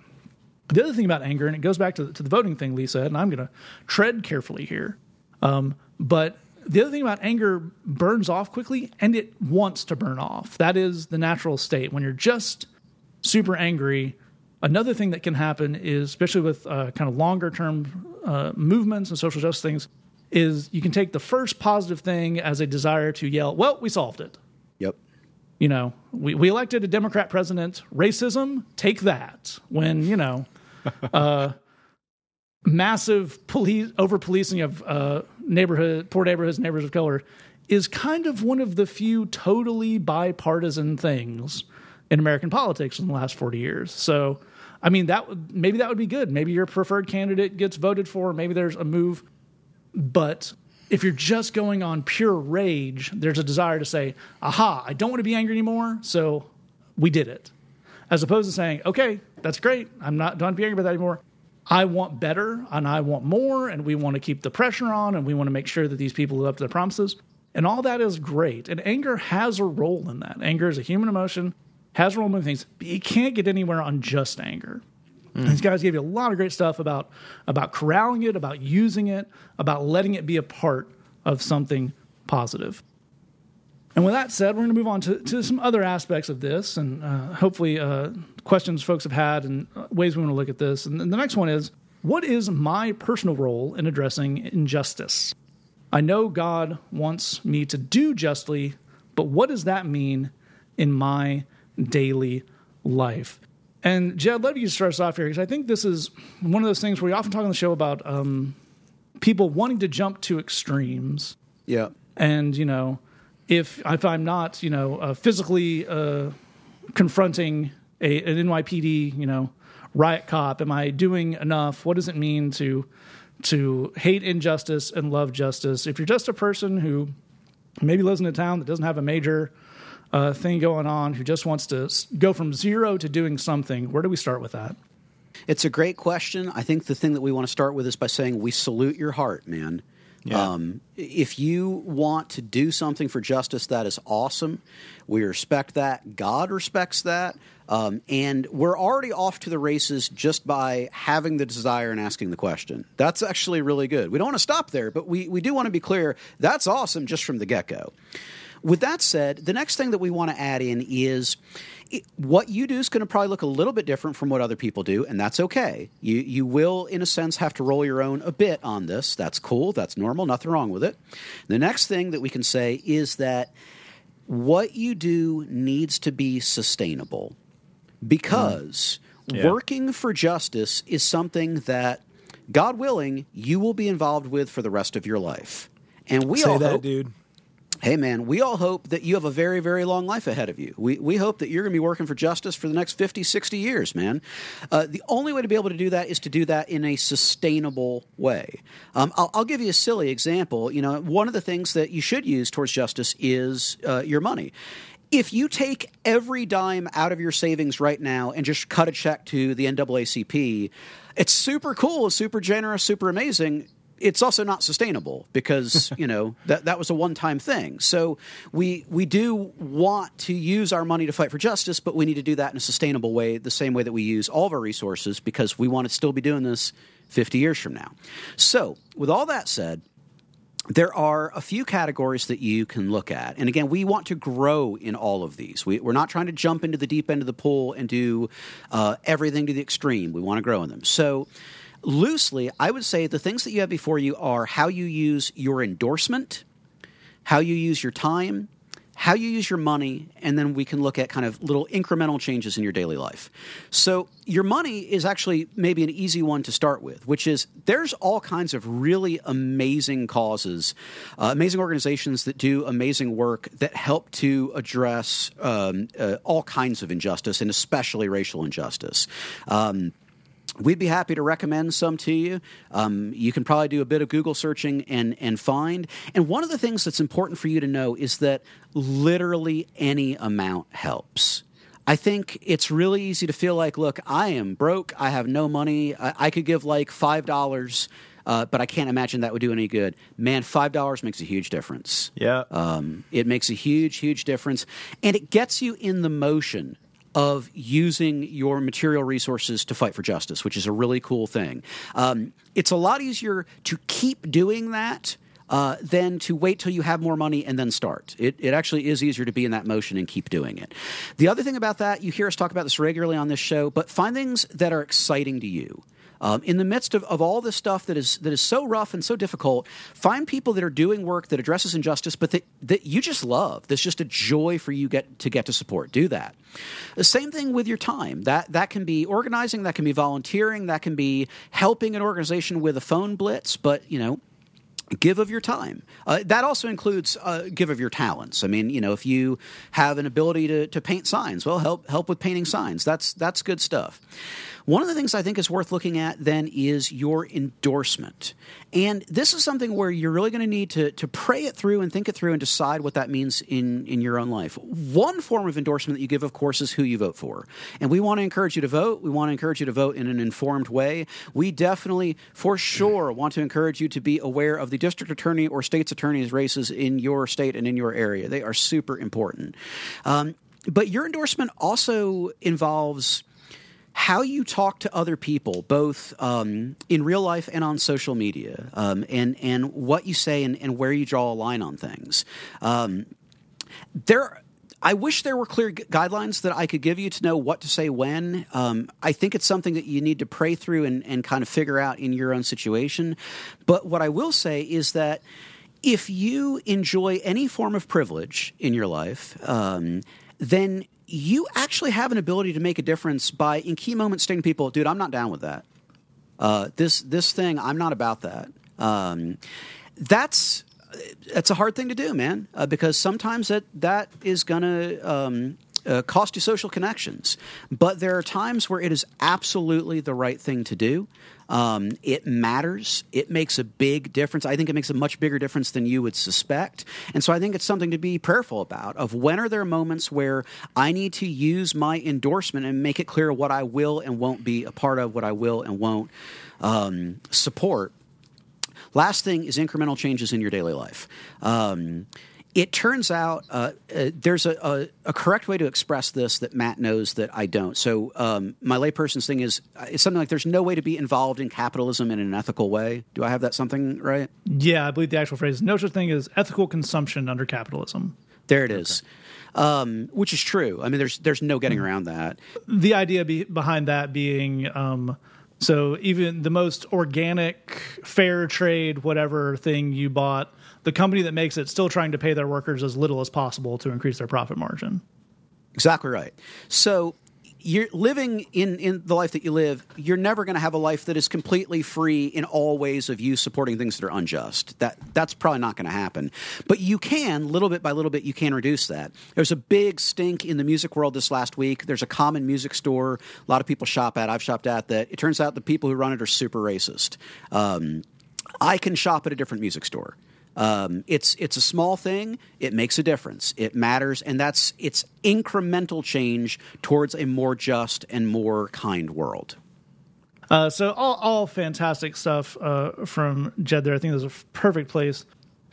The other thing about anger, and it goes back to, to the voting thing Lee said, and I'm going to tread carefully here. Um, but the other thing about anger burns off quickly, and it wants to burn off. That is the natural state. When you're just super angry, another thing that can happen is, especially with uh, kind of longer term uh, movements and social justice things, is you can take the first positive thing as a desire to yell, "Well, we solved it." Yep. you know, we, we elected a Democrat president. Racism, take that. When, you know, uh, massive police over policing of uh, neighborhood, poor neighborhoods, neighborhoods of color is kind of one of the few totally bipartisan things in American politics in the last 40 years. So, I mean, that maybe that would be good. Maybe your preferred candidate gets voted for. Maybe there's a move but if you're just going on pure rage, there's a desire to say, aha, I don't want to be angry anymore, so we did it. As opposed to saying, okay, that's great. I'm not don't be angry about that anymore. I want better and I want more, and we want to keep the pressure on and we want to make sure that these people live up to their promises. And all that is great. And anger has a role in that. Anger is a human emotion, has a role in moving things, but you can't get anywhere on just anger. These guys gave you a lot of great stuff about about corralling it, about using it, about letting it be a part of something positive. And with that said, we're going to move on to, to some other aspects of this, and uh, hopefully uh, questions folks have had and uh, ways we want to look at this. And the next one is, what is my personal role in addressing injustice? I know God wants me to do justly, but what does that mean in my daily life? And Jed, let me start us off here because I think this is one of those things where we often talk on the show about um, people wanting to jump to extremes. Yeah. And you know, if if I'm not, you know, uh, physically uh, confronting a, an NYPD, you know, riot cop, am I doing enough? What does it mean to to hate injustice and love justice? If you're just a person who maybe lives in a town that doesn't have a major uh, thing going on, who just wants to go from zero to doing something, where do we start with that? It's a great question. I think the thing that we want to start with is by saying we salute your heart, man. Yeah. Um, if you want to do something for justice, that is awesome. We respect that. God respects that. Um, and we're already off to the races just by having the desire and asking the question. That's actually really good. We don't want to stop there, but we, we do want to be clear that's awesome just from the get go. With that said, the next thing that we want to add in is it, what you do is going to probably look a little bit different from what other people do, and that's okay. You you will, in a sense, have to roll your own a bit on this. That's cool. That's normal. Nothing wrong with it. The next thing that we can say is that what you do needs to be sustainable because Yeah. working for justice is something that, God willing, you will be involved with for the rest of your life. And we Say all that, hope, dude. Hey, man, we all hope that you have a very, very long life ahead of you. We, we hope that you're going to be working for justice for the next 50, 60 years, man. Uh, the only way to be able to do that is to do that in a sustainable way. Um, I'll, I'll give you a silly example. You know, one of the things that you should use towards justice is uh, your money. If you take every dime out of your savings right now and just cut a check to the NAACP, it's super cool, super generous, super amazing it's also not sustainable because you know that that was a one-time thing. So we we do want to use our money to fight for justice, but we need to do that in a sustainable way, the same way that we use all of our resources, because we want to still be doing this 50 years from now. So with all that said. There are a few categories that you can look at. And again, we want to grow in all of these. We, we're not trying to jump into the deep end of the pool and do uh, everything to the extreme. We want to grow in them. So, loosely, I would say the things that you have before you are how you use your endorsement, how you use your time, how you use your money, and then we can look at kind of little incremental changes in your daily life. So, your money is actually maybe an easy one to start with, which is there's all kinds of really amazing causes, uh, amazing organizations that do amazing work that help to address um, uh, all kinds of injustice and especially racial injustice. Um, We'd be happy to recommend some to you. Um, you can probably do a bit of Google searching and, and find. And one of the things that's important for you to know is that literally any amount helps. I think it's really easy to feel like, look, I am broke. I have no money. I, I could give like $5, uh, but I can't imagine that would do any good. Man, $5 makes a huge difference. Yeah. Um, it makes a huge, huge difference. And it gets you in the motion of using your material resources to fight for justice, which is a really cool thing. Um, it's a lot easier to keep doing that. Uh, than to wait till you have more money and then start. It, it actually is easier to be in that motion and keep doing it. The other thing about that, you hear us talk about this regularly on this show, but find things that are exciting to you. Um, in the midst of, of all this stuff that is that is so rough and so difficult, find people that are doing work that addresses injustice, but that, that you just love. That's just a joy for you get to get to support. Do that. The same thing with your time. That that can be organizing, that can be volunteering, that can be helping an organization with a phone blitz. But you know, give of your time. Uh, that also includes uh, give of your talents. I mean, you know, if you have an ability to, to paint signs, well, help help with painting signs. That's that's good stuff. One of the things I think is worth looking at then is your endorsement. And this is something where you're really going to need to, to pray it through and think it through and decide what that means in, in your own life. One form of endorsement that you give, of course, is who you vote for. And we want to encourage you to vote. We want to encourage you to vote in an informed way. We definitely, for sure, want to encourage you to be aware of the district attorney or state's attorney's races in your state and in your area. They are super important. Um, but your endorsement also involves how you talk to other people, both um, in real life and on social media, um, and and what you say and, and, where you draw a line on things. Um, there. I wish there were clear guidelines that I could give you to know what to say when. Um, I think it's something that you need to pray through and, and kind of figure out in your own situation. But what I will say is that if you enjoy any form of privilege in your life, um, then you actually have an ability to make a difference by, in key moments, saying people, "Dude, I'm not down with that. Uh, this this thing, I'm not about that." Um, that's it's a hard thing to do, man, uh, because sometimes that that is to um, uh, cost you social connections. But there are times where it is absolutely the right thing to do. Um, it matters. It makes a big difference. I think it makes a much bigger difference than you would suspect. And so I think it's something to be prayerful about. Of when are there moments where I need to use my endorsement and make it clear what I will and won't be a part of, what I will and won't um, support. Last thing is incremental changes in your daily life. Um, it turns out uh, uh, there's a, a, a, correct way to express this that Matt knows that I don't. So um, my layperson's thing is uh, it's something like there's no way to be involved in capitalism in an ethical way. Do I have that something right? Yeah, I believe the actual phrase is no such thing as ethical consumption under capitalism. There it is. Okay. Um, which is true. I mean, there's there's no getting around that. The idea be, behind that being um, so even the most organic, fair trade, whatever thing you bought the company that makes it still trying to pay their workers as little as possible to increase their profit margin. Exactly right. So you're living in, in the life that you live, you're never going to have a life that is completely free in all ways of you supporting things that are unjust. That that's probably not going to happen. But you can, little bit by little bit, you can reduce that. There's a big stink in the music world this last week. There's a common music store a lot of people shop at. I've shopped at that. It turns out the people who run it are super racist. Um, I can shop at a different music store. Um, it's it's a small thing. It makes a difference. It matters, and that's it's incremental change towards a more just and more kind world. Uh, so all, all fantastic stuff uh, from Jed there. I think there's a perfect place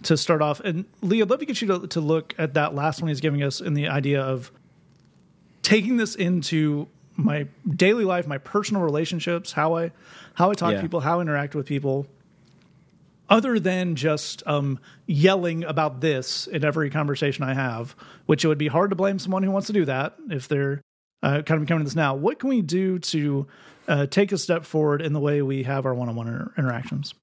to start off. And Lee, I'd love to get you to, to look at that last one he's giving us in the idea of taking this into my daily life, my personal relationships, how I how I talk yeah. to people, how I interact with people, other than just um, yelling about this in every conversation I have, which it would be hard to blame someone who wants to do that if they're uh, kind of coming to this now. What can we do to uh, take a step forward in the way we have our one-on-one inter- interactions?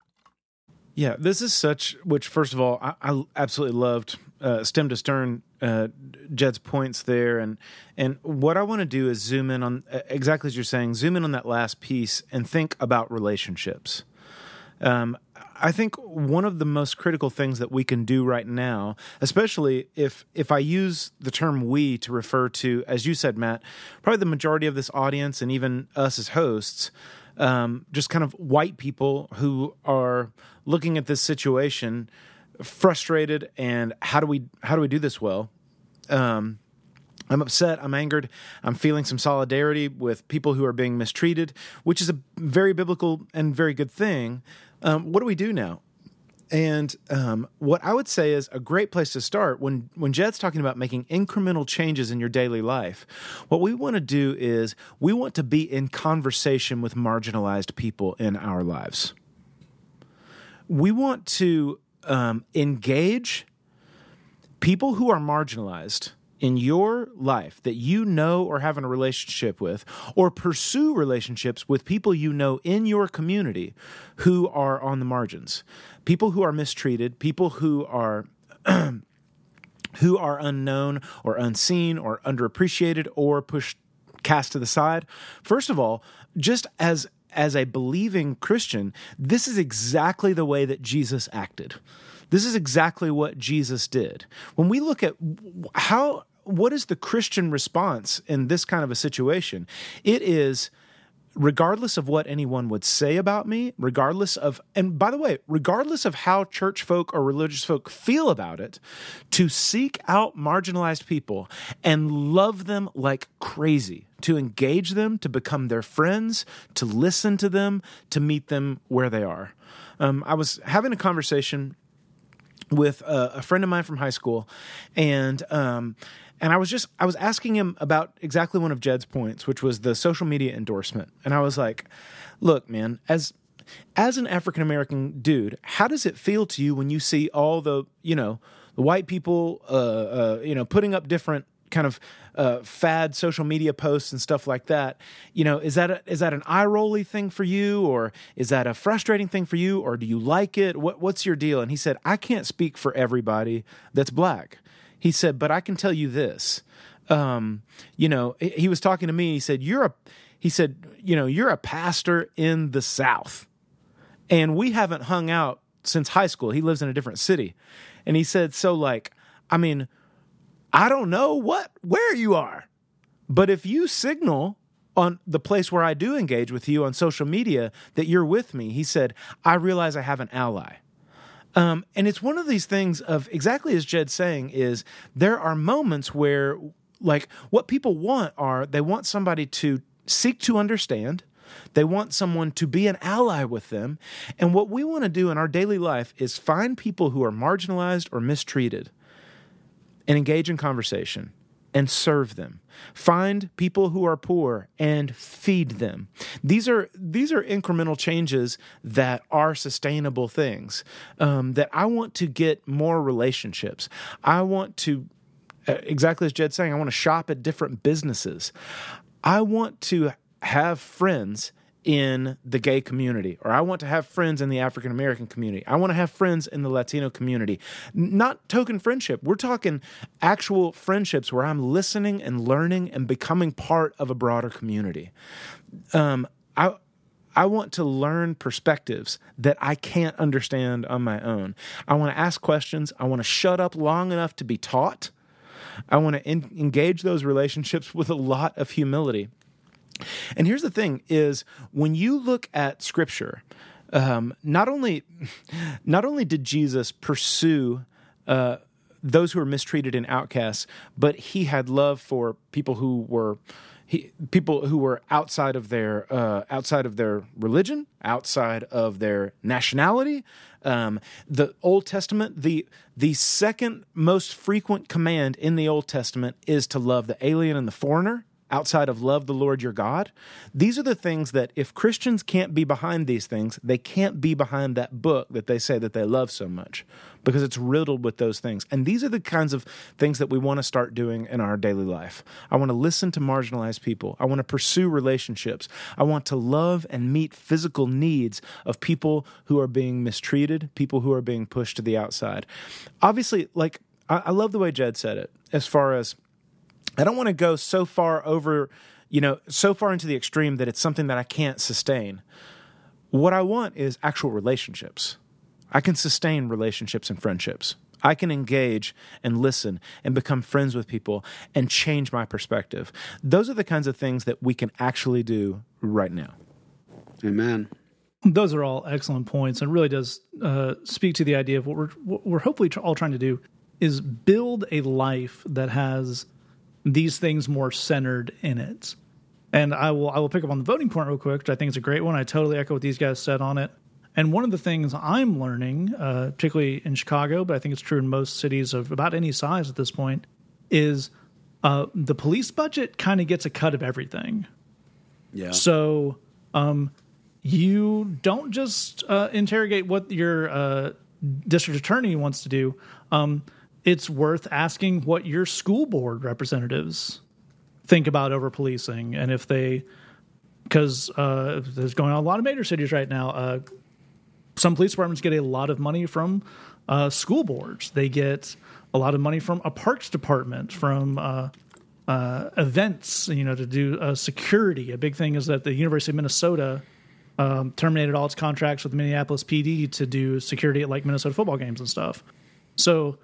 Yeah, this is such. Which, first of all, I, I absolutely loved uh, stem to stern uh, Jed's points there, and and what I want to do is zoom in on exactly as you're saying. Zoom in on that last piece and think about relationships. Um, I think one of the most critical things that we can do right now, especially if if I use the term we to refer to, as you said, Matt, probably the majority of this audience and even us as hosts, um, just kind of white people who are looking at this situation frustrated and how do we how do we do this well? Um, I'm upset. I'm angered. I'm feeling some solidarity with people who are being mistreated, which is a very biblical and very good thing. Um, what do we do now? And um, what I would say is a great place to start when when Jed's talking about making incremental changes in your daily life. What we want to do is we want to be in conversation with marginalized people in our lives. We want to um, engage people who are marginalized in your life that you know or have in a relationship with, or pursue relationships with people you know in your community who are on the margins, people who are mistreated, people who are. who are unknown or unseen or underappreciated or pushed cast to the side first of all just as as a believing christian this is exactly the way that jesus acted this is exactly what Jesus did. When we look at how what is the Christian response in this kind of a situation? It is regardless of what anyone would say about me, regardless of, and by the way, regardless of how church folk or religious folk feel about it, to seek out marginalized people and love them like crazy, to engage them, to become their friends, to listen to them, to meet them where they are. Um, I was having a conversation with a, a friend of mine from high school, and um, and I was just I was asking him about exactly one of Jed's points, which was the social media endorsement, and I was like, "Look, man, as as an African American dude, how does it feel to you when you see all the you know the white people, uh, uh, you know, putting up different kind of uh, fad social media posts and stuff like that. You know, is that a, is that an eye rolly thing for you, or is that a frustrating thing for you, or do you like it? What, what's your deal? And he said, I can't speak for everybody that's black. He said, but I can tell you this. Um, you know, he was talking to me. He said, "You're a," he said, "You know, you're a pastor in the South, and we haven't hung out since high school. He lives in a different city, and he said, so like, I mean." I don't know what where you are. But if you signal on the place where I do engage with you on social media that you're with me, he said, I realize I have an ally. Um, and it's one of these things of exactly as Jed's saying is there are moments where like what people want are they want somebody to seek to understand they want someone to be an ally with them. And what we want to do in our daily life is find people who are marginalized or mistreated and engage in conversation and serve them. Find people who are poor and feed them. These are these are incremental changes that are sustainable things. Um, that I want to get more relationships. I want to uh, exactly as Jed's saying. I want to shop at different businesses. I want to have friends in the gay community, or I want to have friends in the African American community. I want to have friends in the Latino community. Not token friendship. We're talking actual friendships where I'm listening and learning and becoming part of a broader community. Um, I I want to learn perspectives that I can't understand on my own. I want to ask questions. I want to shut up long enough to be taught. I want to engage those relationships with a lot of humility. And here's the thing: is when you look at Scripture, um, not only not only did Jesus pursue uh, those who were mistreated and outcasts, but he had love for people who were he, people who were outside of their uh, outside of their religion, outside of their nationality. Um, the Old Testament, the the second most frequent command in the Old Testament is to love the alien and the foreigner outside of love the Lord your God. These are the things that if Christians can't be behind these things, they can't be behind that book that they say that they love so much because it's riddled with those things. And these are the kinds of things that we want to start doing in our daily life. I want to listen to marginalized people. I want to pursue relationships. I want to love and meet physical needs of people who are being mistreated, people who are being pushed to the outside. Obviously, like, I, love the way Jed said it as far as I don't want to go so far over, you know, so far into the extreme that it's something that I can't sustain. What I want is actual relationships. I can sustain relationships and friendships. I can engage and listen and become friends with people and change my perspective. Those are the kinds of things that we can actually do right now. Amen. Those are all excellent points, and really does uh, speak to the idea of what we're what we're hopefully all trying to do is build a life that has these things more centered in it. And I will I will pick up on the voting point real quick, which I think is a great one. I totally echo what these guys said on it. And one of the things I'm learning, uh, particularly in Chicago, but I think it's true in most cities of about any size at this point, is uh, the police budget kind of gets a cut of everything. Yeah. So um, you don't just uh, interrogate what your uh, district attorney wants to do. Um, it's worth asking what your school board representatives think about over policing and if they because uh, there's going on a lot of major cities right now uh, some police departments get a lot of money from uh, school boards. They get a lot of money from a parks department from uh, uh, events you know to do uh, security. A big thing is that the university of minnesota um, terminated all its contracts with minneapolis pd to do security at like minnesota football games and stuff. So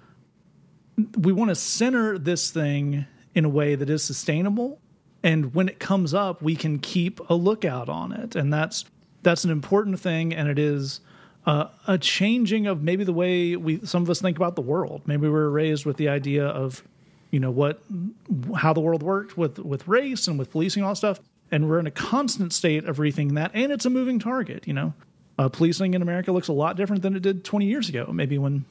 we want to center this thing in a way that is sustainable. And when it comes up we can keep a lookout on it. And that's that's an important thing. And it is uh, a changing of maybe the way we some of us think about the world. Maybe we were raised with the idea of you know what how the world worked with with race and with policing and all stuff. And we're in a constant state of rethinking that. And it's a moving target you know. Uh, policing in america looks a lot different than it did 20 years ago. Maybe when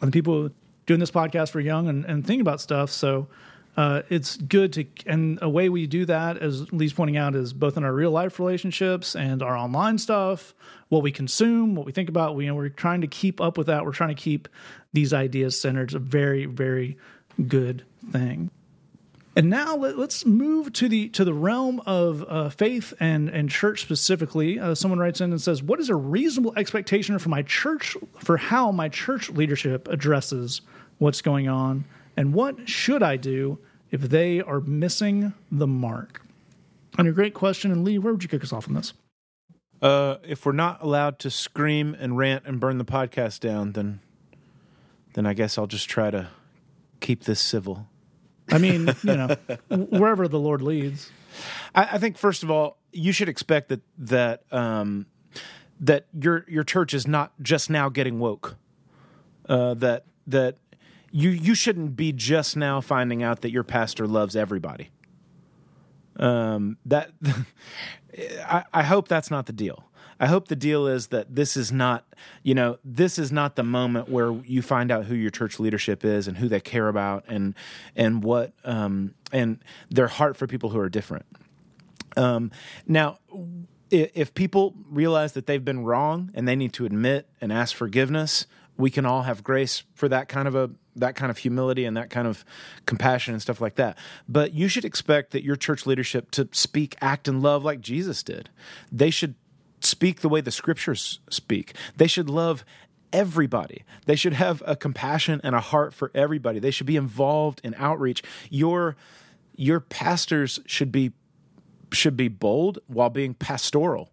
the people doing this podcast are young and, and thinking about stuff. So uh, it's good to, and a way we do that, as Lee's pointing out, is both in our real life relationships and our online stuff, what we consume, what we think about. We, you know, we're trying to keep up with that. We're trying to keep these ideas centered. It's a very, very good thing. And now let, us move to the to the realm of uh, faith and and church specifically. Uh, someone writes in and says, "What is a reasonable expectation for my church for how my church leadership addresses what's going on, and what should I do if they are missing the mark?" And a great question. And Lee, where would you kick us off on this? Uh, if we're not allowed to scream and rant and burn the podcast down, then then I guess I'll just try to keep this civil. I mean, you know, wherever the Lord leads. I, I, think first of all, you should expect that that um, that your your church is not just now getting woke. Uh, that that you you shouldn't be just now finding out that your pastor loves everybody. Um, that I, I hope that's not the deal. I hope the deal is that this is not, you know, this is not the moment where you find out who your church leadership is and who they care about and and what um, and their heart for people who are different. Um, now, if people realize that they've been wrong and they need to admit and ask forgiveness, we can all have grace for that kind of a that kind of humility and that kind of compassion and stuff like that. But you should expect that your church leadership to speak, act, and love like Jesus did. They should speak the way the scriptures speak. They should love everybody. They should have a compassion and a heart for everybody. They should be involved in outreach. Your your pastors should be should be bold while being pastoral.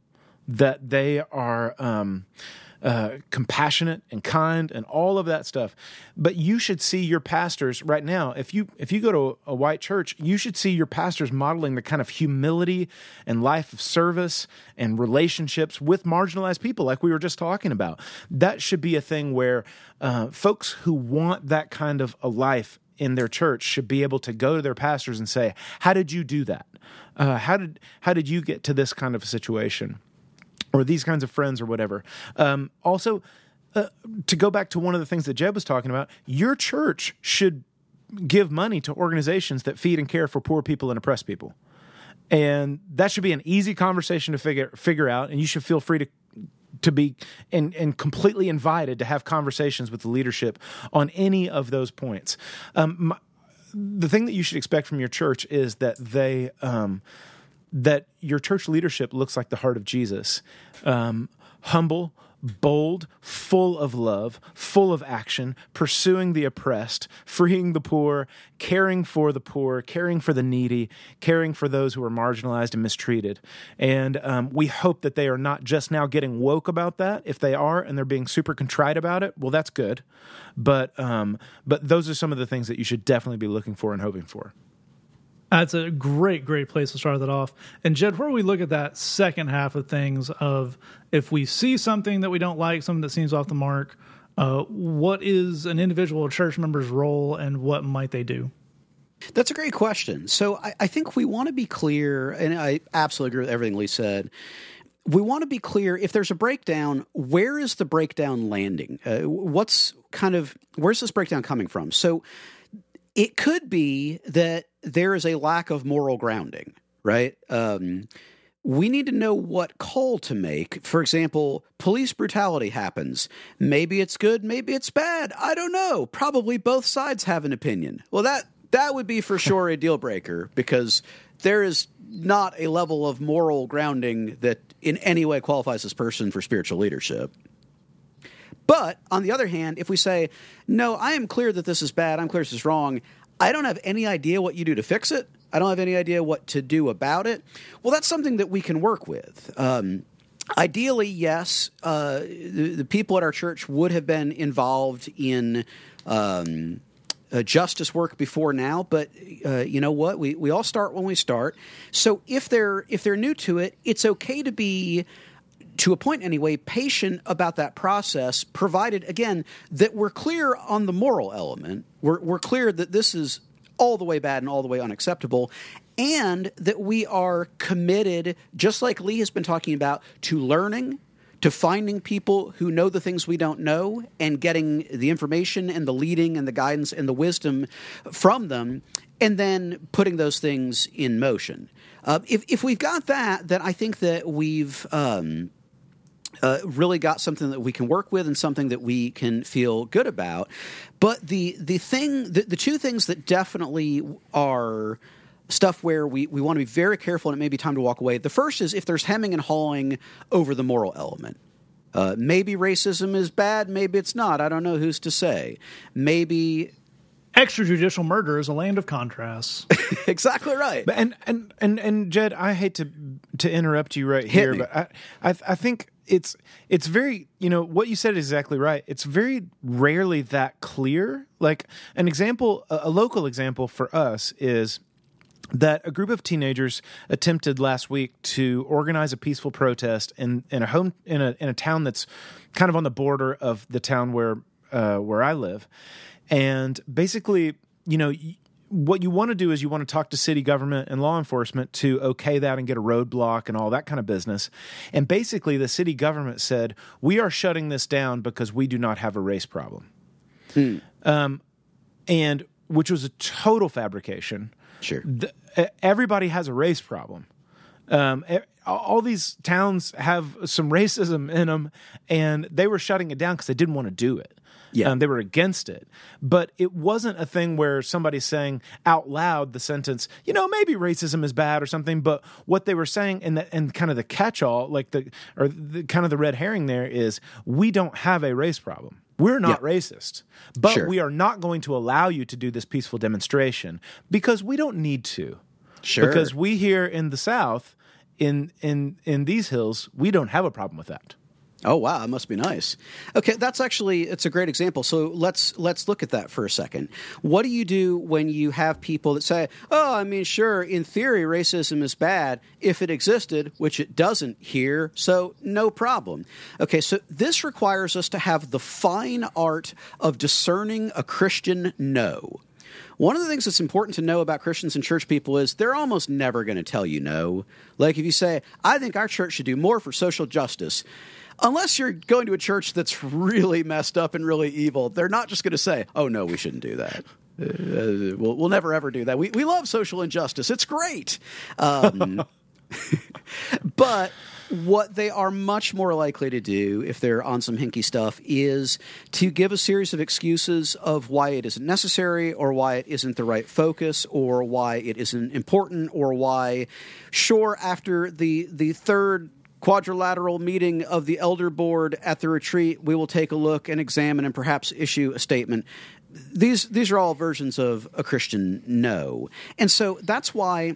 That they are um, uh, compassionate and kind and all of that stuff. But you should see your pastors right now. If you if you go to a white church, you should see your pastors modeling the kind of humility and life of service and relationships with marginalized people, like we were just talking about. That should be a thing where uh, folks who want that kind of a life in their church should be able to go to their pastors and say, "How did you do that? Uh, how did how did you get to this kind of a situation?" Or these kinds of friends or whatever. Um, also, uh, to go back to one of the things that Jed was talking about, your church should give money to organizations that feed and care for poor people and oppressed people. And that should be an easy conversation to figure figure out, and you should feel free to to be and and completely invited to have conversations with the leadership on any of those points. Um, my, the thing that you should expect from your church is that they um, that your church leadership looks like the heart of Jesus um, humble, bold, full of love, full of action, pursuing the oppressed, freeing the poor, caring for the poor, caring for the needy, caring for those who are marginalized and mistreated. And um, we hope that they are not just now getting woke about that. If they are and they're being super contrite about it, well, that's good. But um, but those are some of the things that you should definitely be looking for and hoping for. That's a great, great place to start that off. And Jed, where we look at that second half of things of if we see something that we don't like, something that seems off the mark, uh, what is an individual church member's role and what might they do? That's a great question. So I, I think we want to be clear, and I absolutely agree with everything Lee said. We want to be clear if there's a breakdown, where is the breakdown landing? Uh, what's kind of, where's this breakdown coming from? So it could be that there is a lack of moral grounding, right? Um, we need to know what call to make. For example, police brutality happens. Maybe it's good, maybe it's bad. I don't know. Probably both sides have an opinion. Well, that that would be for sure a deal breaker because there is not a level of moral grounding that in any way qualifies this person for spiritual leadership. But on the other hand, if we say, no, I am clear that this is bad, I'm clear this is wrong, I don't have any idea what you do to fix it, I don't have any idea what to do about it, well, that's something that we can work with. Um, ideally, yes, uh, the, the, people at our church would have been involved in. Um, uh, justice work before now, but uh, you know what? We we all start when we start. So if they're if they're new to it, it's okay to be to a point anyway, patient about that process, provided, again, that we're clear on the moral element. We're, we're clear that this is all the way bad and all the way unacceptable, and that we are committed, just like Lee has been talking about, to learning, to finding people who know the things we don't know and getting the information and the leading and the guidance and the wisdom from them, and then putting those things in motion. Uh, if, if we've got that, then I think that we've. Um, uh, really got something that we can work with and something that we can feel good about. But the the thing, the, the two things that definitely are stuff where we, we want to be very careful and it may be time to walk away. The first is if there's hemming and hawing over the moral element. Uh, maybe racism is bad, maybe it's not. I don't know who's to say. Maybe extrajudicial murder is a land of contrasts. exactly right. But and and and and Jed, I hate to to interrupt you right Hit here, me. but I, I I think it's it's very you know what you said is exactly right. It's very rarely that clear. Like an example, a, local example for us is that a group of teenagers attempted last week to organize a peaceful protest in, in a home in a in a town that's kind of on the border of the town where uh, where I live, and basically, you know. What you want to do is you want to talk to city government and law enforcement to okay that and get a roadblock and all that kind of business. And basically, the city government said, We are shutting this down because we do not have a race problem. Um, and which was a total fabrication Sure. the, everybody has a race problem. Um, all these towns have some racism in them, and they were shutting it down because they didn't want to do it. Yeah. Um, they were against it. But it wasn't a thing where somebody's saying out loud the sentence, you know, maybe racism is bad or something. But what they were saying, and, the, and kind of the catch all, like the, or the kind of the red herring there is, we don't have a race problem. We're not Yeah. racist, but Sure. we are not going to allow you to do this peaceful demonstration because we don't need to. Sure. Because we here in the South, in in in these hills, we don't have a problem with that. Oh wow, that must be nice. Okay, that's actually it's a great example. So let's let's look at that for a second. What do you do when you have people that say, "Oh, I mean, sure, in theory racism is bad if it existed, which it doesn't here, so no problem." Okay, so this requires us to have the fine art of discerning a Christian no. One of the things that's important to know about Christians and church people is they're almost never going to tell you no. Like if you say, I think our church should do more for social justice, unless you're going to a church that's really messed up and really evil, they're not just going to say, oh, no, we shouldn't do that. Uh, we'll, we'll never ever do that. We, we love social injustice. It's great. Um, but what they are much more likely to do if they're on some hinky stuff is to give a series of excuses of why it isn't necessary or why it isn't the right focus or why it isn't important or why sure after the the third quadrilateral meeting of the elder board at the retreat we will take a look and examine and perhaps issue a statement these these are all versions of a christian no and so that's why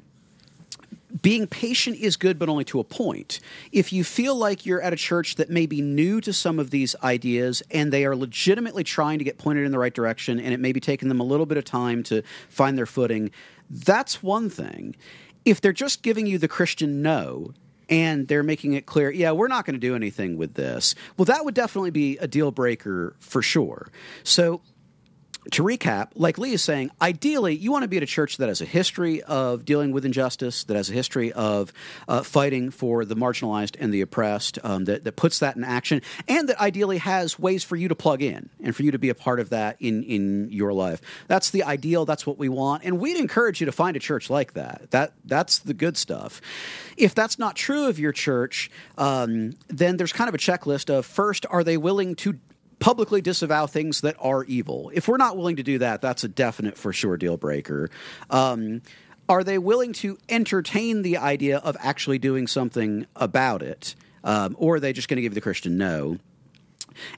being patient is good, but only to a point. If you feel like you're at a church that may be new to some of these ideas and they are legitimately trying to get pointed in the right direction and it may be taking them a little bit of time to find their footing, that's one thing. If they're just giving you the Christian no, and they're making it clear, yeah, we're not going to do anything with this. Well, that would definitely be a deal breaker for sure. So, to recap, like Lee is saying, ideally, you want to be at a church that has a history of dealing with injustice, that has a history of uh, fighting for the marginalized and the oppressed, um, that, that puts that in action, and that ideally has ways for you to plug in and for you to be a part of that in, in your life. That's the ideal. That's what we want. And we'd encourage you to find a church like that. That That's the good stuff. If that's not true of your church, um, then there's kind of a checklist of first, are they willing to publicly disavow things that are evil. If we're not willing to do that, that's a definite for sure deal breaker. Um, are they willing to entertain the idea of actually doing something about it? Um, or are they just going to give the Christian no?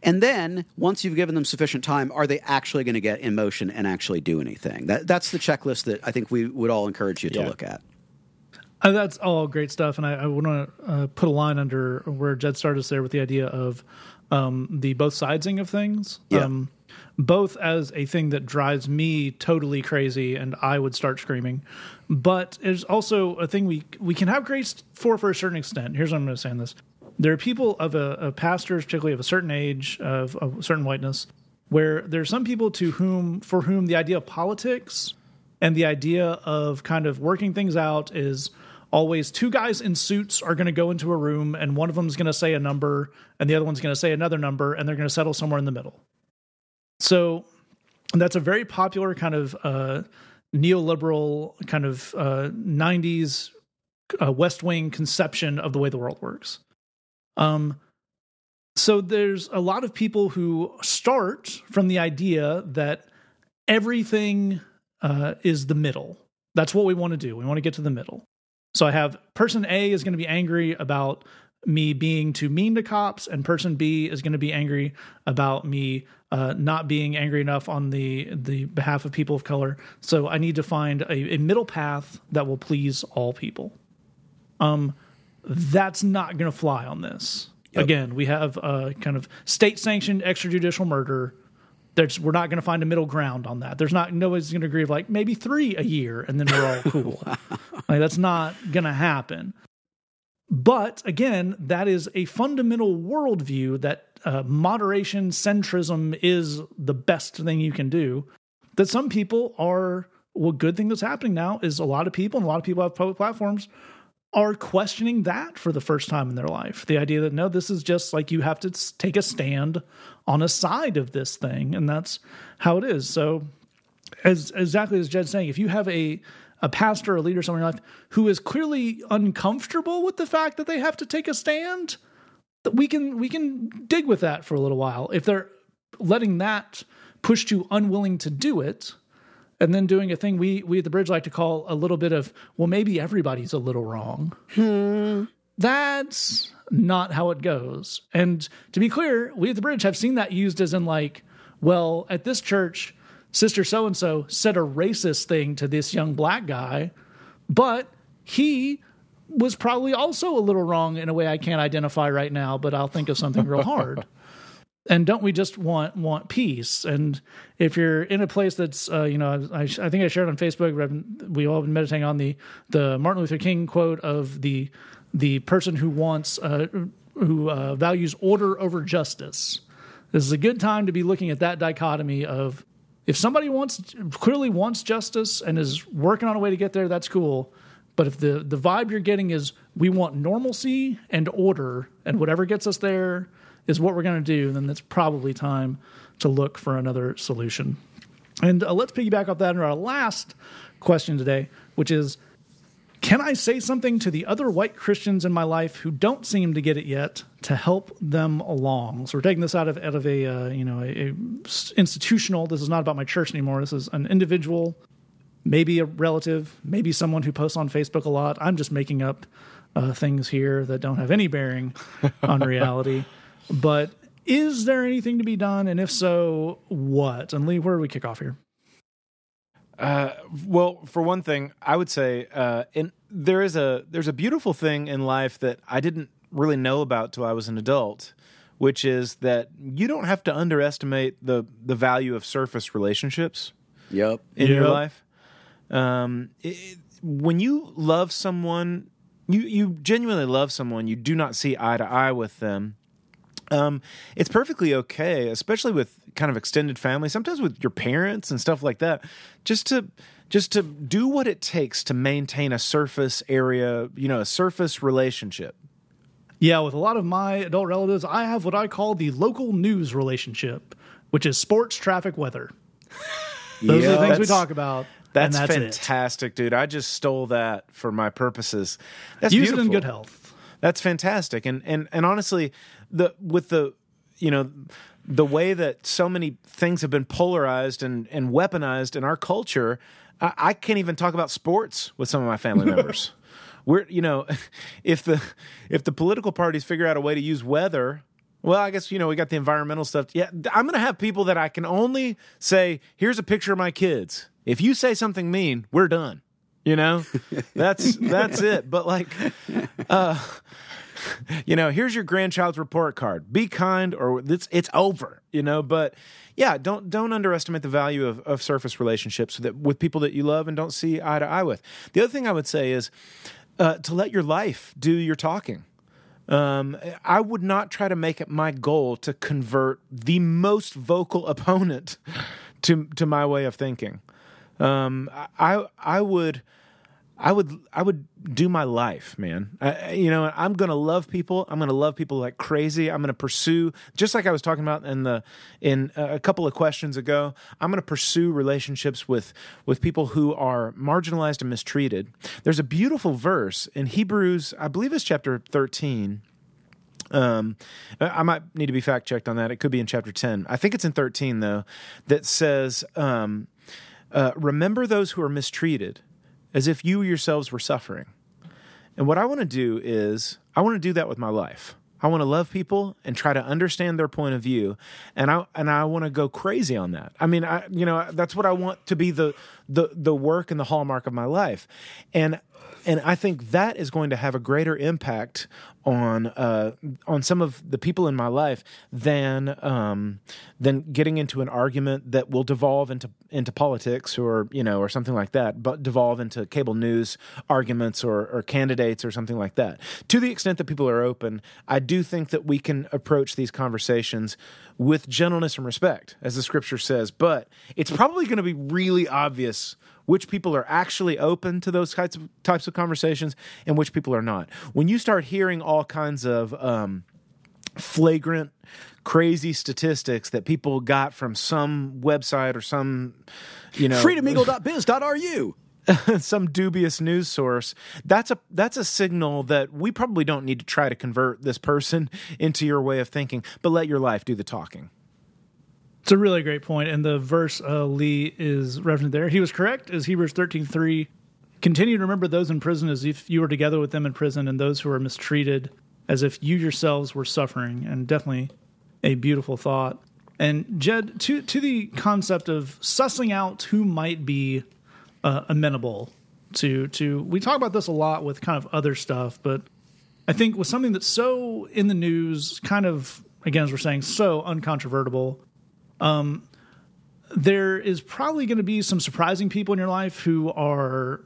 And then, once you've given them sufficient time, are they actually going to get in motion and actually do anything? That, that's the checklist that I think we would all encourage you to Yeah. look at. Uh, that's all great stuff, and I, I want to uh, put a line under where Jed started us there with the idea of um, the both sidesing of things. Yeah. Um, both as a thing that drives me totally crazy, and I would start screaming, but it's also a thing we we can have grace for for a certain extent. Here's what I'm going to say on this: there are people of a, of pastors, particularly of a certain age, of, of a certain whiteness, where there are some people to whom for whom the idea of politics and the idea of kind of working things out is always two guys in suits are going to go into a room and one of them is going to say a number and the other one's going to say another number and they're going to settle somewhere in the middle. So that's a very popular kind of uh, neoliberal kind of uh, 90s uh, West Wing conception of the way the world works. Um, so there's a lot of people who start from the idea that everything uh, is the middle. That's what we want to do. We want to get to the middle. So I have person A is going to be angry about me being too mean to cops, and person B is going to be angry about me uh, not being angry enough on the the behalf of people of color. So I need to find a, a middle path that will please all people. Um, that's not going to fly on this. Yep. Again, we have a kind of state sanctioned extrajudicial murder. There's, we're not going to find a middle ground on that. There's not nobody's going to agree with like maybe three a year and then we're all cool. like that's not going to happen. But again, that is a fundamental worldview that uh, moderation centrism is the best thing you can do. That some people are. Well, good thing that's happening now is a lot of people and a lot of people have public platforms are questioning that for the first time in their life. The idea that no, this is just like you have to take a stand on a side of this thing, and that's how it is. So, as exactly as Jed's saying, if you have a a pastor or a leader somewhere in your life who is clearly uncomfortable with the fact that they have to take a stand, we can we can dig with that for a little while. If they're letting that push to unwilling to do it, and then doing a thing we we at the bridge like to call a little bit of well maybe everybody's a little wrong. Hmm. That's not how it goes. And to be clear, we at the bridge have seen that used as in like, well, at this church sister so and so said a racist thing to this young black guy, but he was probably also a little wrong in a way I can't identify right now, but I'll think of something real hard. and don't we just want want peace? And if you're in a place that's, uh, you know, I, I think I shared on Facebook. We all been meditating on the the Martin Luther King quote of the the person who wants uh, who uh, values order over justice. This is a good time to be looking at that dichotomy of if somebody wants clearly wants justice and is working on a way to get there, that's cool. But if the the vibe you're getting is we want normalcy and order, and whatever gets us there is what we're going to do, then it's probably time to look for another solution. And uh, let's piggyback off that in our last question today, which is can I say something to the other white Christians in my life who don't seem to get it yet to help them along? So we're taking this out of out of a uh, you know a, a institutional. This is not about my church anymore. This is an individual, maybe a relative, maybe someone who posts on Facebook a lot. I'm just making up uh, things here that don't have any bearing on reality. But is there anything to be done? And if so, what? And Lee, where do we kick off here? Uh, well, for one thing, I would say, uh, in, there is a there's a beautiful thing in life that I didn't really know about till I was an adult, which is that you don't have to underestimate the the value of surface relationships. Yep. In Yep. your life, um, it, when you love someone, you you genuinely love someone, you do not see eye to eye with them. Um, it's perfectly okay, especially with kind of extended family, sometimes with your parents and stuff like that, just to just to do what it takes to maintain a surface area, you know, a surface relationship. Yeah, with a lot of my adult relatives, I have what I call the local news relationship, which is sports, traffic, weather. Those are the things we talk about. That's, and that's it. fantastic, dude. I just stole that for my purposes. That's Use it in good health. That's fantastic. And and and honestly, the with the you know the way that so many things have been polarized and and weaponized in our culture, I, I can't even talk about sports with some of my family members. We're you know, if the if the political parties figure out a way to use weather. Well, I guess you know we got the environmental stuff. Yeah, I'm going to have people that I can only say, "Here's a picture of my kids." If you say something mean, we're done. You know, that's that's it. But like, uh, you know, here's your grandchild's report card. Be kind, or it's it's over. You know, but yeah, don't don't underestimate the value of, of surface relationships that with people that you love and don't see eye to eye with. The other thing I would say is uh, to let your life do your talking. Um, I would not try to make it my goal to convert the most vocal opponent to to my way of thinking. Um, I I would I would I would do my life, man. I, you know, I'm going to love people. I'm going to love people like crazy. I'm going to pursue just like I was talking about in the in a couple of questions ago. I'm going to pursue relationships with with people who are marginalized and mistreated. There's a beautiful verse in Hebrews, I believe it's chapter 13. Um, I might need to be fact checked on that. It could be in chapter 10. I think it's in 13 though, that says, um, uh, "Remember those who are mistreated." As if you yourselves were suffering. And what I want to do is, I want to do that with my life. I want to love people and try to understand their point of view, and I and I want to go crazy on that. I mean, I you know that's what I want to be the the the work and the hallmark of my life, and and I think that is going to have a greater impact on uh, on some of the people in my life than um, than getting into an argument that will devolve into into politics or you know or something like that, but devolve into cable news arguments or, or candidates or something like that. To the extent that people are open, I do think that we can approach these conversations with gentleness and respect, as the scripture says. But it's probably going to be really obvious which people are actually open to those types of types of conversations and which people are not. When you start hearing all kinds of um, flagrant, crazy statistics that people got from some website or some, you know, freedomeagle.biz.ru. some dubious news source that's a that's a signal that we probably don't need to try to convert this person into your way of thinking but let your life do the talking it's a really great point, and the verse uh, Lee is referencing there. He was correct. Is Hebrews thirteen three. Continue to remember those in prison as if you were together with them in prison, and those who are mistreated as if you yourselves were suffering. And definitely a beautiful thought. And Jed, to to the concept of sussing out who might be uh, amenable to to, we talk about this a lot with kind of other stuff, but I think with something that's so in the news, kind of again as we're saying, so uncontrovertible um, there is probably going to be some surprising people in your life who are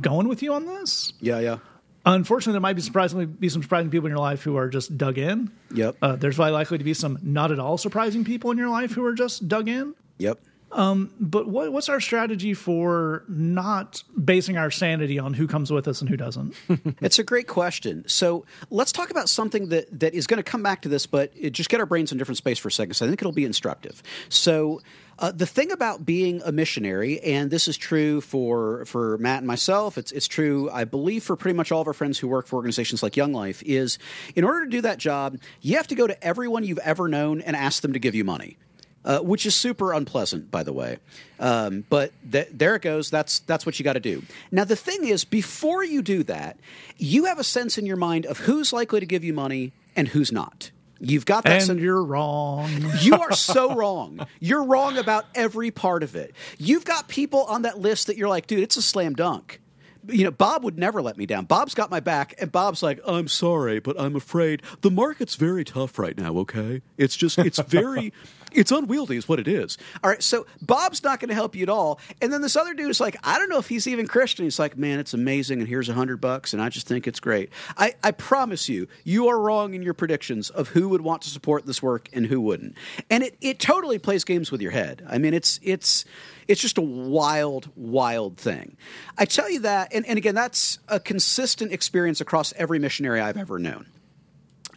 going with you on this. Yeah, yeah. Unfortunately, there might be surprisingly be some surprising people in your life who are just dug in. Yep. Uh, there's very likely to be some not at all surprising people in your life who are just dug in. Yep. Um, but what, what's our strategy for not basing our sanity on who comes with us and who doesn't? it's a great question. So let's talk about something that, that is going to come back to this, but just get our brains in different space for a second. So I think it'll be instructive. So uh, the thing about being a missionary, and this is true for for Matt and myself, it's it's true, I believe, for pretty much all of our friends who work for organizations like Young Life, is in order to do that job, you have to go to everyone you've ever known and ask them to give you money uh, which is super unpleasant, by the way. Um, but th- there it goes. That's that's what you got to do. Now the thing is, before you do that, you have a sense in your mind of who's likely to give you money and who's not. You've got that. And sen- you're wrong. you are so wrong. You're wrong about every part of it. You've got people on that list that you're like, dude, it's a slam dunk you know, Bob would never let me down. Bob's got my back, and Bob's like, I'm sorry, but I'm afraid the market's very tough right now, okay? It's just, it's very, it's unwieldy, is what it is. All right, so Bob's not going to help you at all. And then this other dude is like, I don't know if he's even Christian. He's like, man, it's amazing, and here's a hundred bucks, and I just think it's great. I, I promise you, you are wrong in your predictions of who would want to support this work and who wouldn't. And it, it totally plays games with your head. I mean, it's, it's, it's just a wild, wild thing. I tell you that, and, and again, that's a consistent experience across every missionary I've ever known.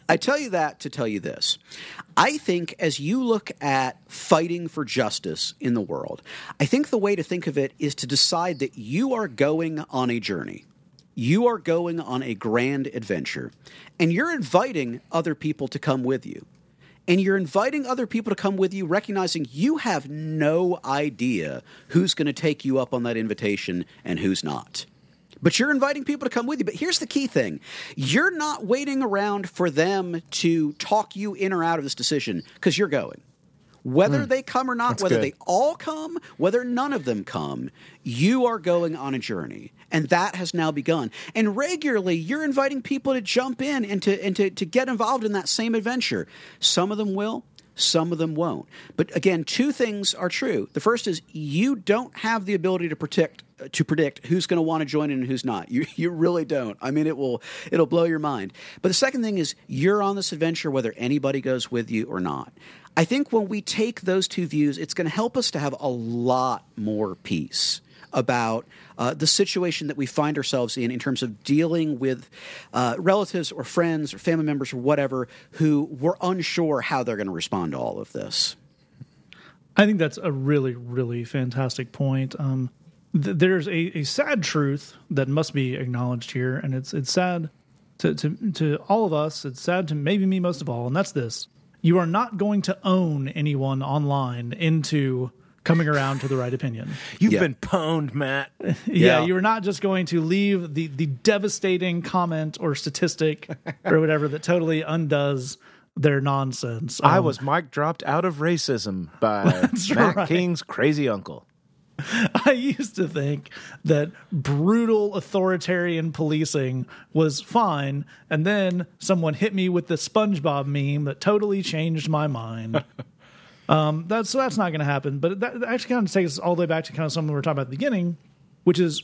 I tell you that to tell you this. I think as you look at fighting for justice in the world, I think the way to think of it is to decide that you are going on a journey. You are going on a grand adventure, and you're inviting other people to come with you and you're inviting other people to come with you, recognizing you have no idea who's going to take you up on that invitation and who's not. But you're inviting people to come with you. But here's the key thing you're not waiting around for them to talk you in or out of this decision because you're going. Whether mm, they come or not, whether good. they all come, whether none of them come, you are going on a journey. And that has now begun. And regularly, you're inviting people to jump in and to, and to, to get involved in that same adventure. Some of them will, some of them won't. But again, two things are true. The first is you don't have the ability to predict uh, to predict who's going to want to join in and who's not. You you really don't. I mean, it will it'll blow your mind. But the second thing is you're on this adventure whether anybody goes with you or not. I think when we take those two views, it's going to help us to have a lot more peace about uh, the situation that we find ourselves in in terms of dealing with uh, relatives or friends or family members or whatever who we're unsure how they're going to respond to all of this. I think that's a really, really fantastic point. Um, th- there's a, a sad truth that must be acknowledged here, and it's it's sad to, to to all of us. It's sad to maybe me most of all, and that's this: you are not going to own anyone online into coming around to the right opinion. You've Yeah. been pwned, Matt. Yeah, Yeah. you are not just going to leave the the devastating comment or statistic or whatever that totally undoes their nonsense. I Um, was mic dropped out of racism by Matt right. King's crazy uncle. I used to think that brutal authoritarian policing was fine, and then someone hit me with the SpongeBob meme that totally changed my mind. um, that's so that's not going to happen. But that, that actually kind of takes us all the way back to kind of something we were talking about at the beginning, which is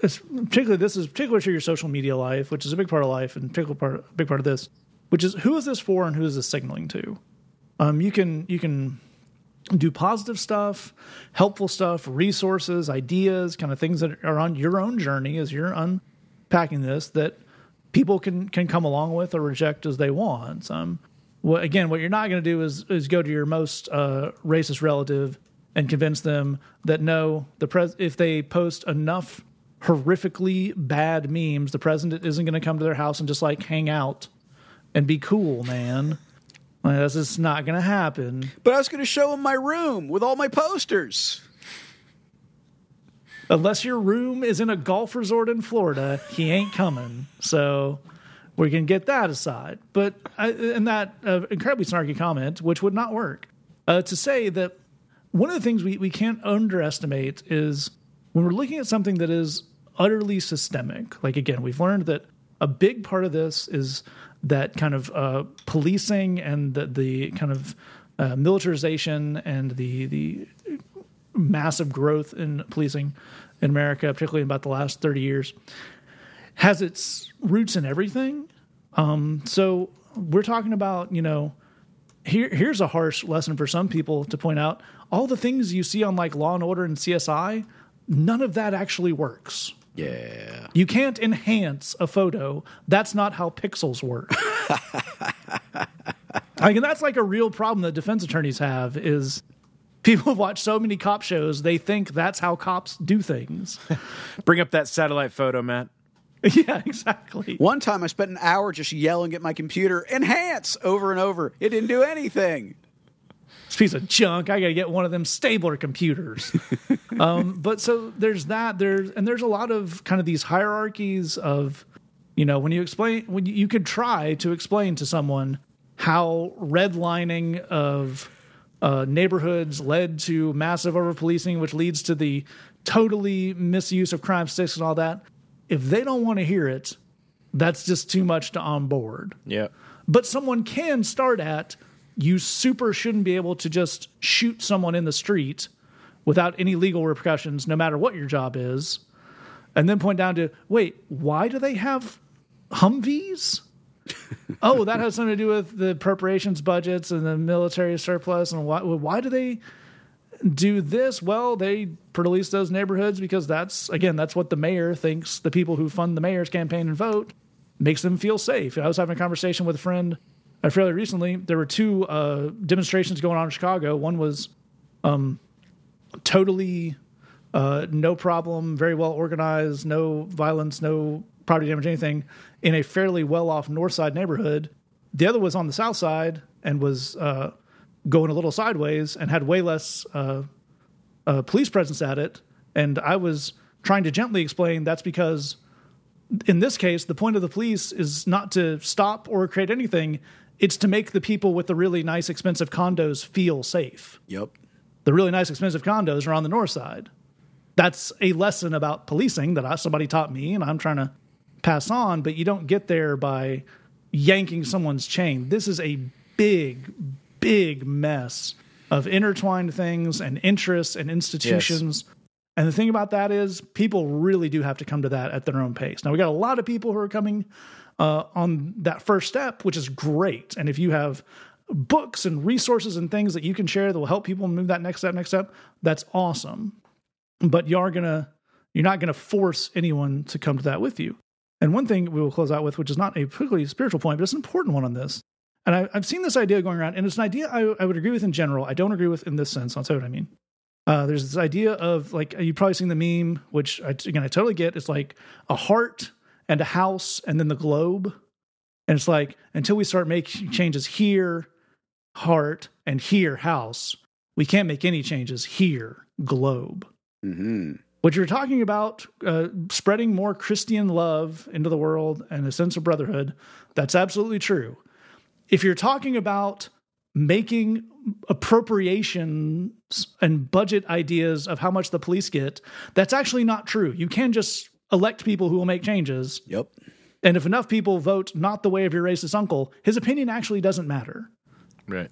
particularly this is particular to your social media life, which is a big part of life, and particular part, a big part of this, which is who is this for and who is this signaling to? Um, you can you can do positive stuff, helpful stuff, resources, ideas, kind of things that are on your own journey as you're unpacking this that people can can come along with or reject as they want. Um, well, again, what you're not going to do is is go to your most uh, racist relative and convince them that no, the pres if they post enough horrifically bad memes, the president isn't going to come to their house and just like hang out and be cool, man. Like, that's just not going to happen. But I was going to show him my room with all my posters. unless your room is in a golf resort in Florida, he ain't coming. So we can get that aside. But I, and that uh, incredibly snarky comment, which would not work, uh, to say that one of the things we, we can't underestimate is when we're looking at something that is utterly systemic. Like again, we've learned that a big part of this is that kind of uh, policing and the, the kind of uh, militarization and the the massive growth in policing in America, particularly in about the last 30 years, has its roots in everything. Um, so we're talking about, you know, here here's a harsh lesson for some people to point out. All the things you see on like Law and Order and CSI, none of that actually works. Yeah. You can't enhance a photo. That's not how pixels work. I mean, that's like a real problem that defense attorneys have is people watch so many cop shows, they think that's how cops do things. Bring up that satellite photo, Matt. yeah, exactly. One time I spent an hour just yelling at my computer, enhance over and over. It didn't do anything. This piece of junk. I got to get one of them stabler computers. um, but so there's that. There's and there's a lot of kind of these hierarchies of, you know, when you explain when you, you could try to explain to someone how redlining of uh, neighborhoods led to massive overpolicing, which leads to the totally misuse of crime sticks and all that. If they don't want to hear it, that's just too much to onboard. Yeah. but someone can start at you super shouldn't be able to just shoot someone in the street without any legal repercussions no matter what your job is and then point down to wait why do they have humvees oh that has something to do with the appropriations budgets and the military surplus and why, why do they do this? Well they police those neighborhoods because that's again that's what the mayor thinks. The people who fund the mayor's campaign and vote makes them feel safe. I was having a conversation with a friend fairly recently. There were two uh, demonstrations going on in chicago. One was um, totally uh, no problem very well organized no violence no property damage anything in a fairly well off north side neighborhood. The other was on the south side and was uh, going a little sideways and had way less uh, uh, police presence at it. And I was trying to gently explain that's because in this case, the point of the police is not to stop or create anything. It's to make the people with the really nice, expensive condos feel safe. Yep. The really nice, expensive condos are on the north side. That's a lesson about policing that I, somebody taught me, and I'm trying to pass on. But you don't get there by yanking someone's chain. This is a big, big mess of intertwined things and interests and institutions. And the thing about that is, people really do have to come to that at their own pace. Now, we got a lot of people who are coming uh, on that first step, which is great. And if you have books and resources and things that you can share that will help people move that next step, next step, that's awesome. But you are to You're not going to force anyone to come to that with you. And one thing we will close out with, which is not a particularly spiritual point, but it's an important one on this. And I, have seen this idea going around, and it's an idea I, I, would agree with in general. I don't agree with in this sense. I'll tell you what I mean. Uh, there's this idea of like you've probably seen the meme, which I, again I totally get. It's like a heart and a house, and then the globe. And it's like until we start making changes here, heart, and here, house, we can't make any changes here, globe. Mm-hmm. What you're talking about, uh, spreading more Christian love into the world and a sense of brotherhood, that's absolutely true. If you're talking about making appropriations and budget ideas of how much the police get, that's actually not true. You can just elect people who will make changes. Yep. And if enough people vote not the way of your racist uncle, his opinion actually doesn't matter. Right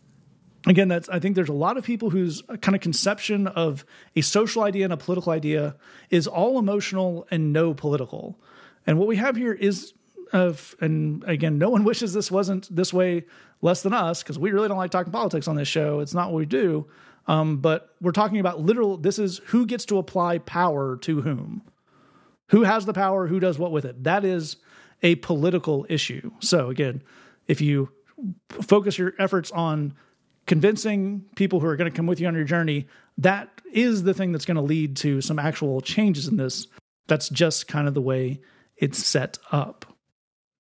again that's i think there's a lot of people whose kind of conception of a social idea and a political idea is all emotional and no political and what we have here is of and again no one wishes this wasn't this way less than us because we really don't like talking politics on this show. It's not what we do. Um, but we're talking about literal this is who gets to apply power to whom. Who has the power who does what with it. That is a political issue. So again if you focus your efforts on convincing people who are going to come with you on your journey, that is the thing that's going to lead to some actual changes in this. That's just kind of the way it's set up.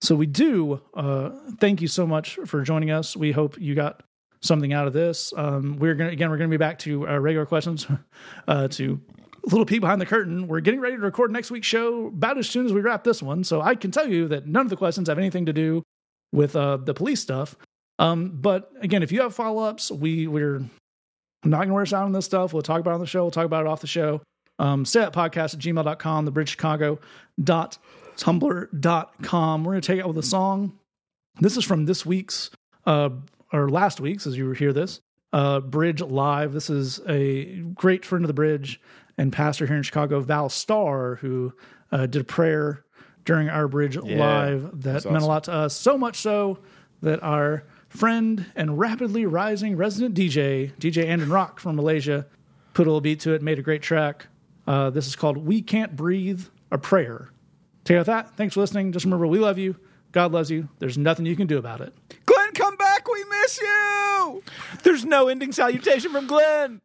So we do uh, thank you so much for joining us. We hope you got something out of this. Um, we're gonna again we're gonna be back to our regular questions uh, to a little peek behind the curtain. We're getting ready to record next week's show about as soon as we wrap this one. So I can tell you that none of the questions have anything to do with uh, the police stuff. Um, but again, if you have follow ups, we we're not gonna wear us out on this stuff. We'll talk about it on the show. We'll talk about it off the show. Um, say podcast at gmail.com, thebridgechicago.tumblr.com. We're gonna take it with a song. This is from this week's uh or last week's as you hear this uh bridge live. This is a great friend of the bridge and pastor here in Chicago, Val Starr, who uh, did a prayer during our bridge yeah, live that meant a lot to us. So much so that our friend and rapidly rising resident DJ, DJ Andon Rock from Malaysia, put a little beat to it, made a great track. Uh, this is called We Can't Breathe, a Prayer. Take out that. Thanks for listening. Just remember, we love you. God loves you. There's nothing you can do about it. Glenn, come back. We miss you. There's no ending salutation from Glenn.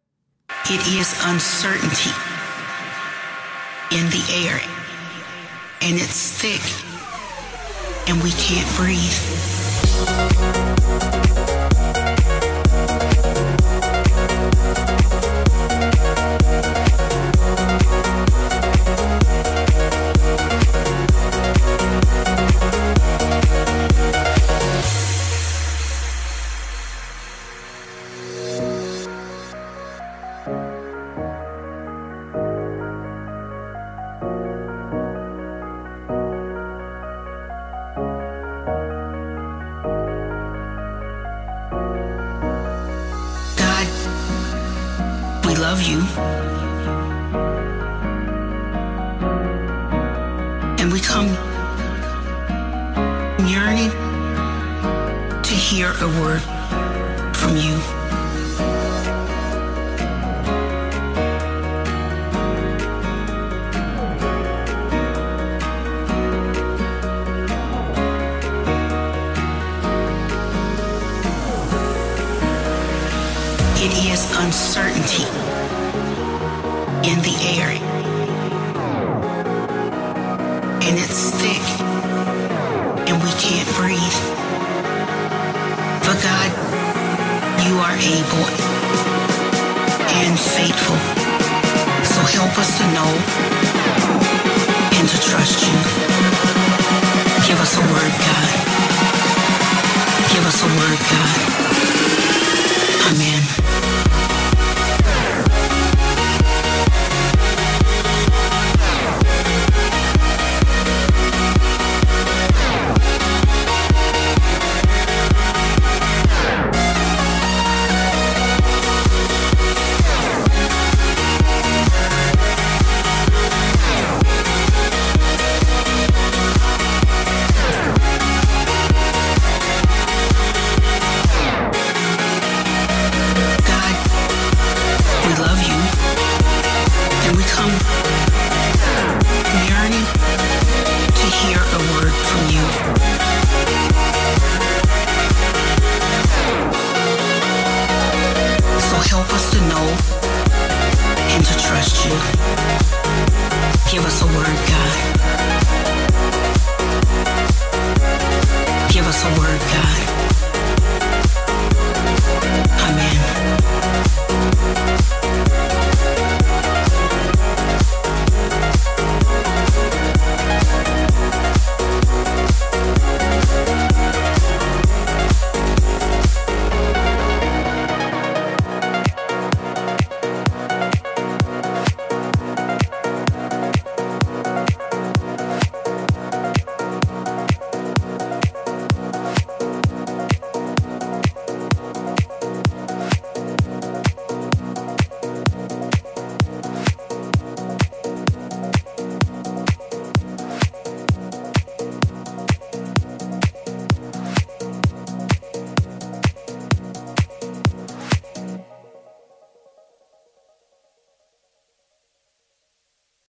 It is uncertainty in the air, and it's thick, and we can't breathe. Uncertainty in the air. And it's thick, and we can't breathe. But God, you are able and faithful. So help us to know and to trust you. Give us a word, God. Give us a word, God.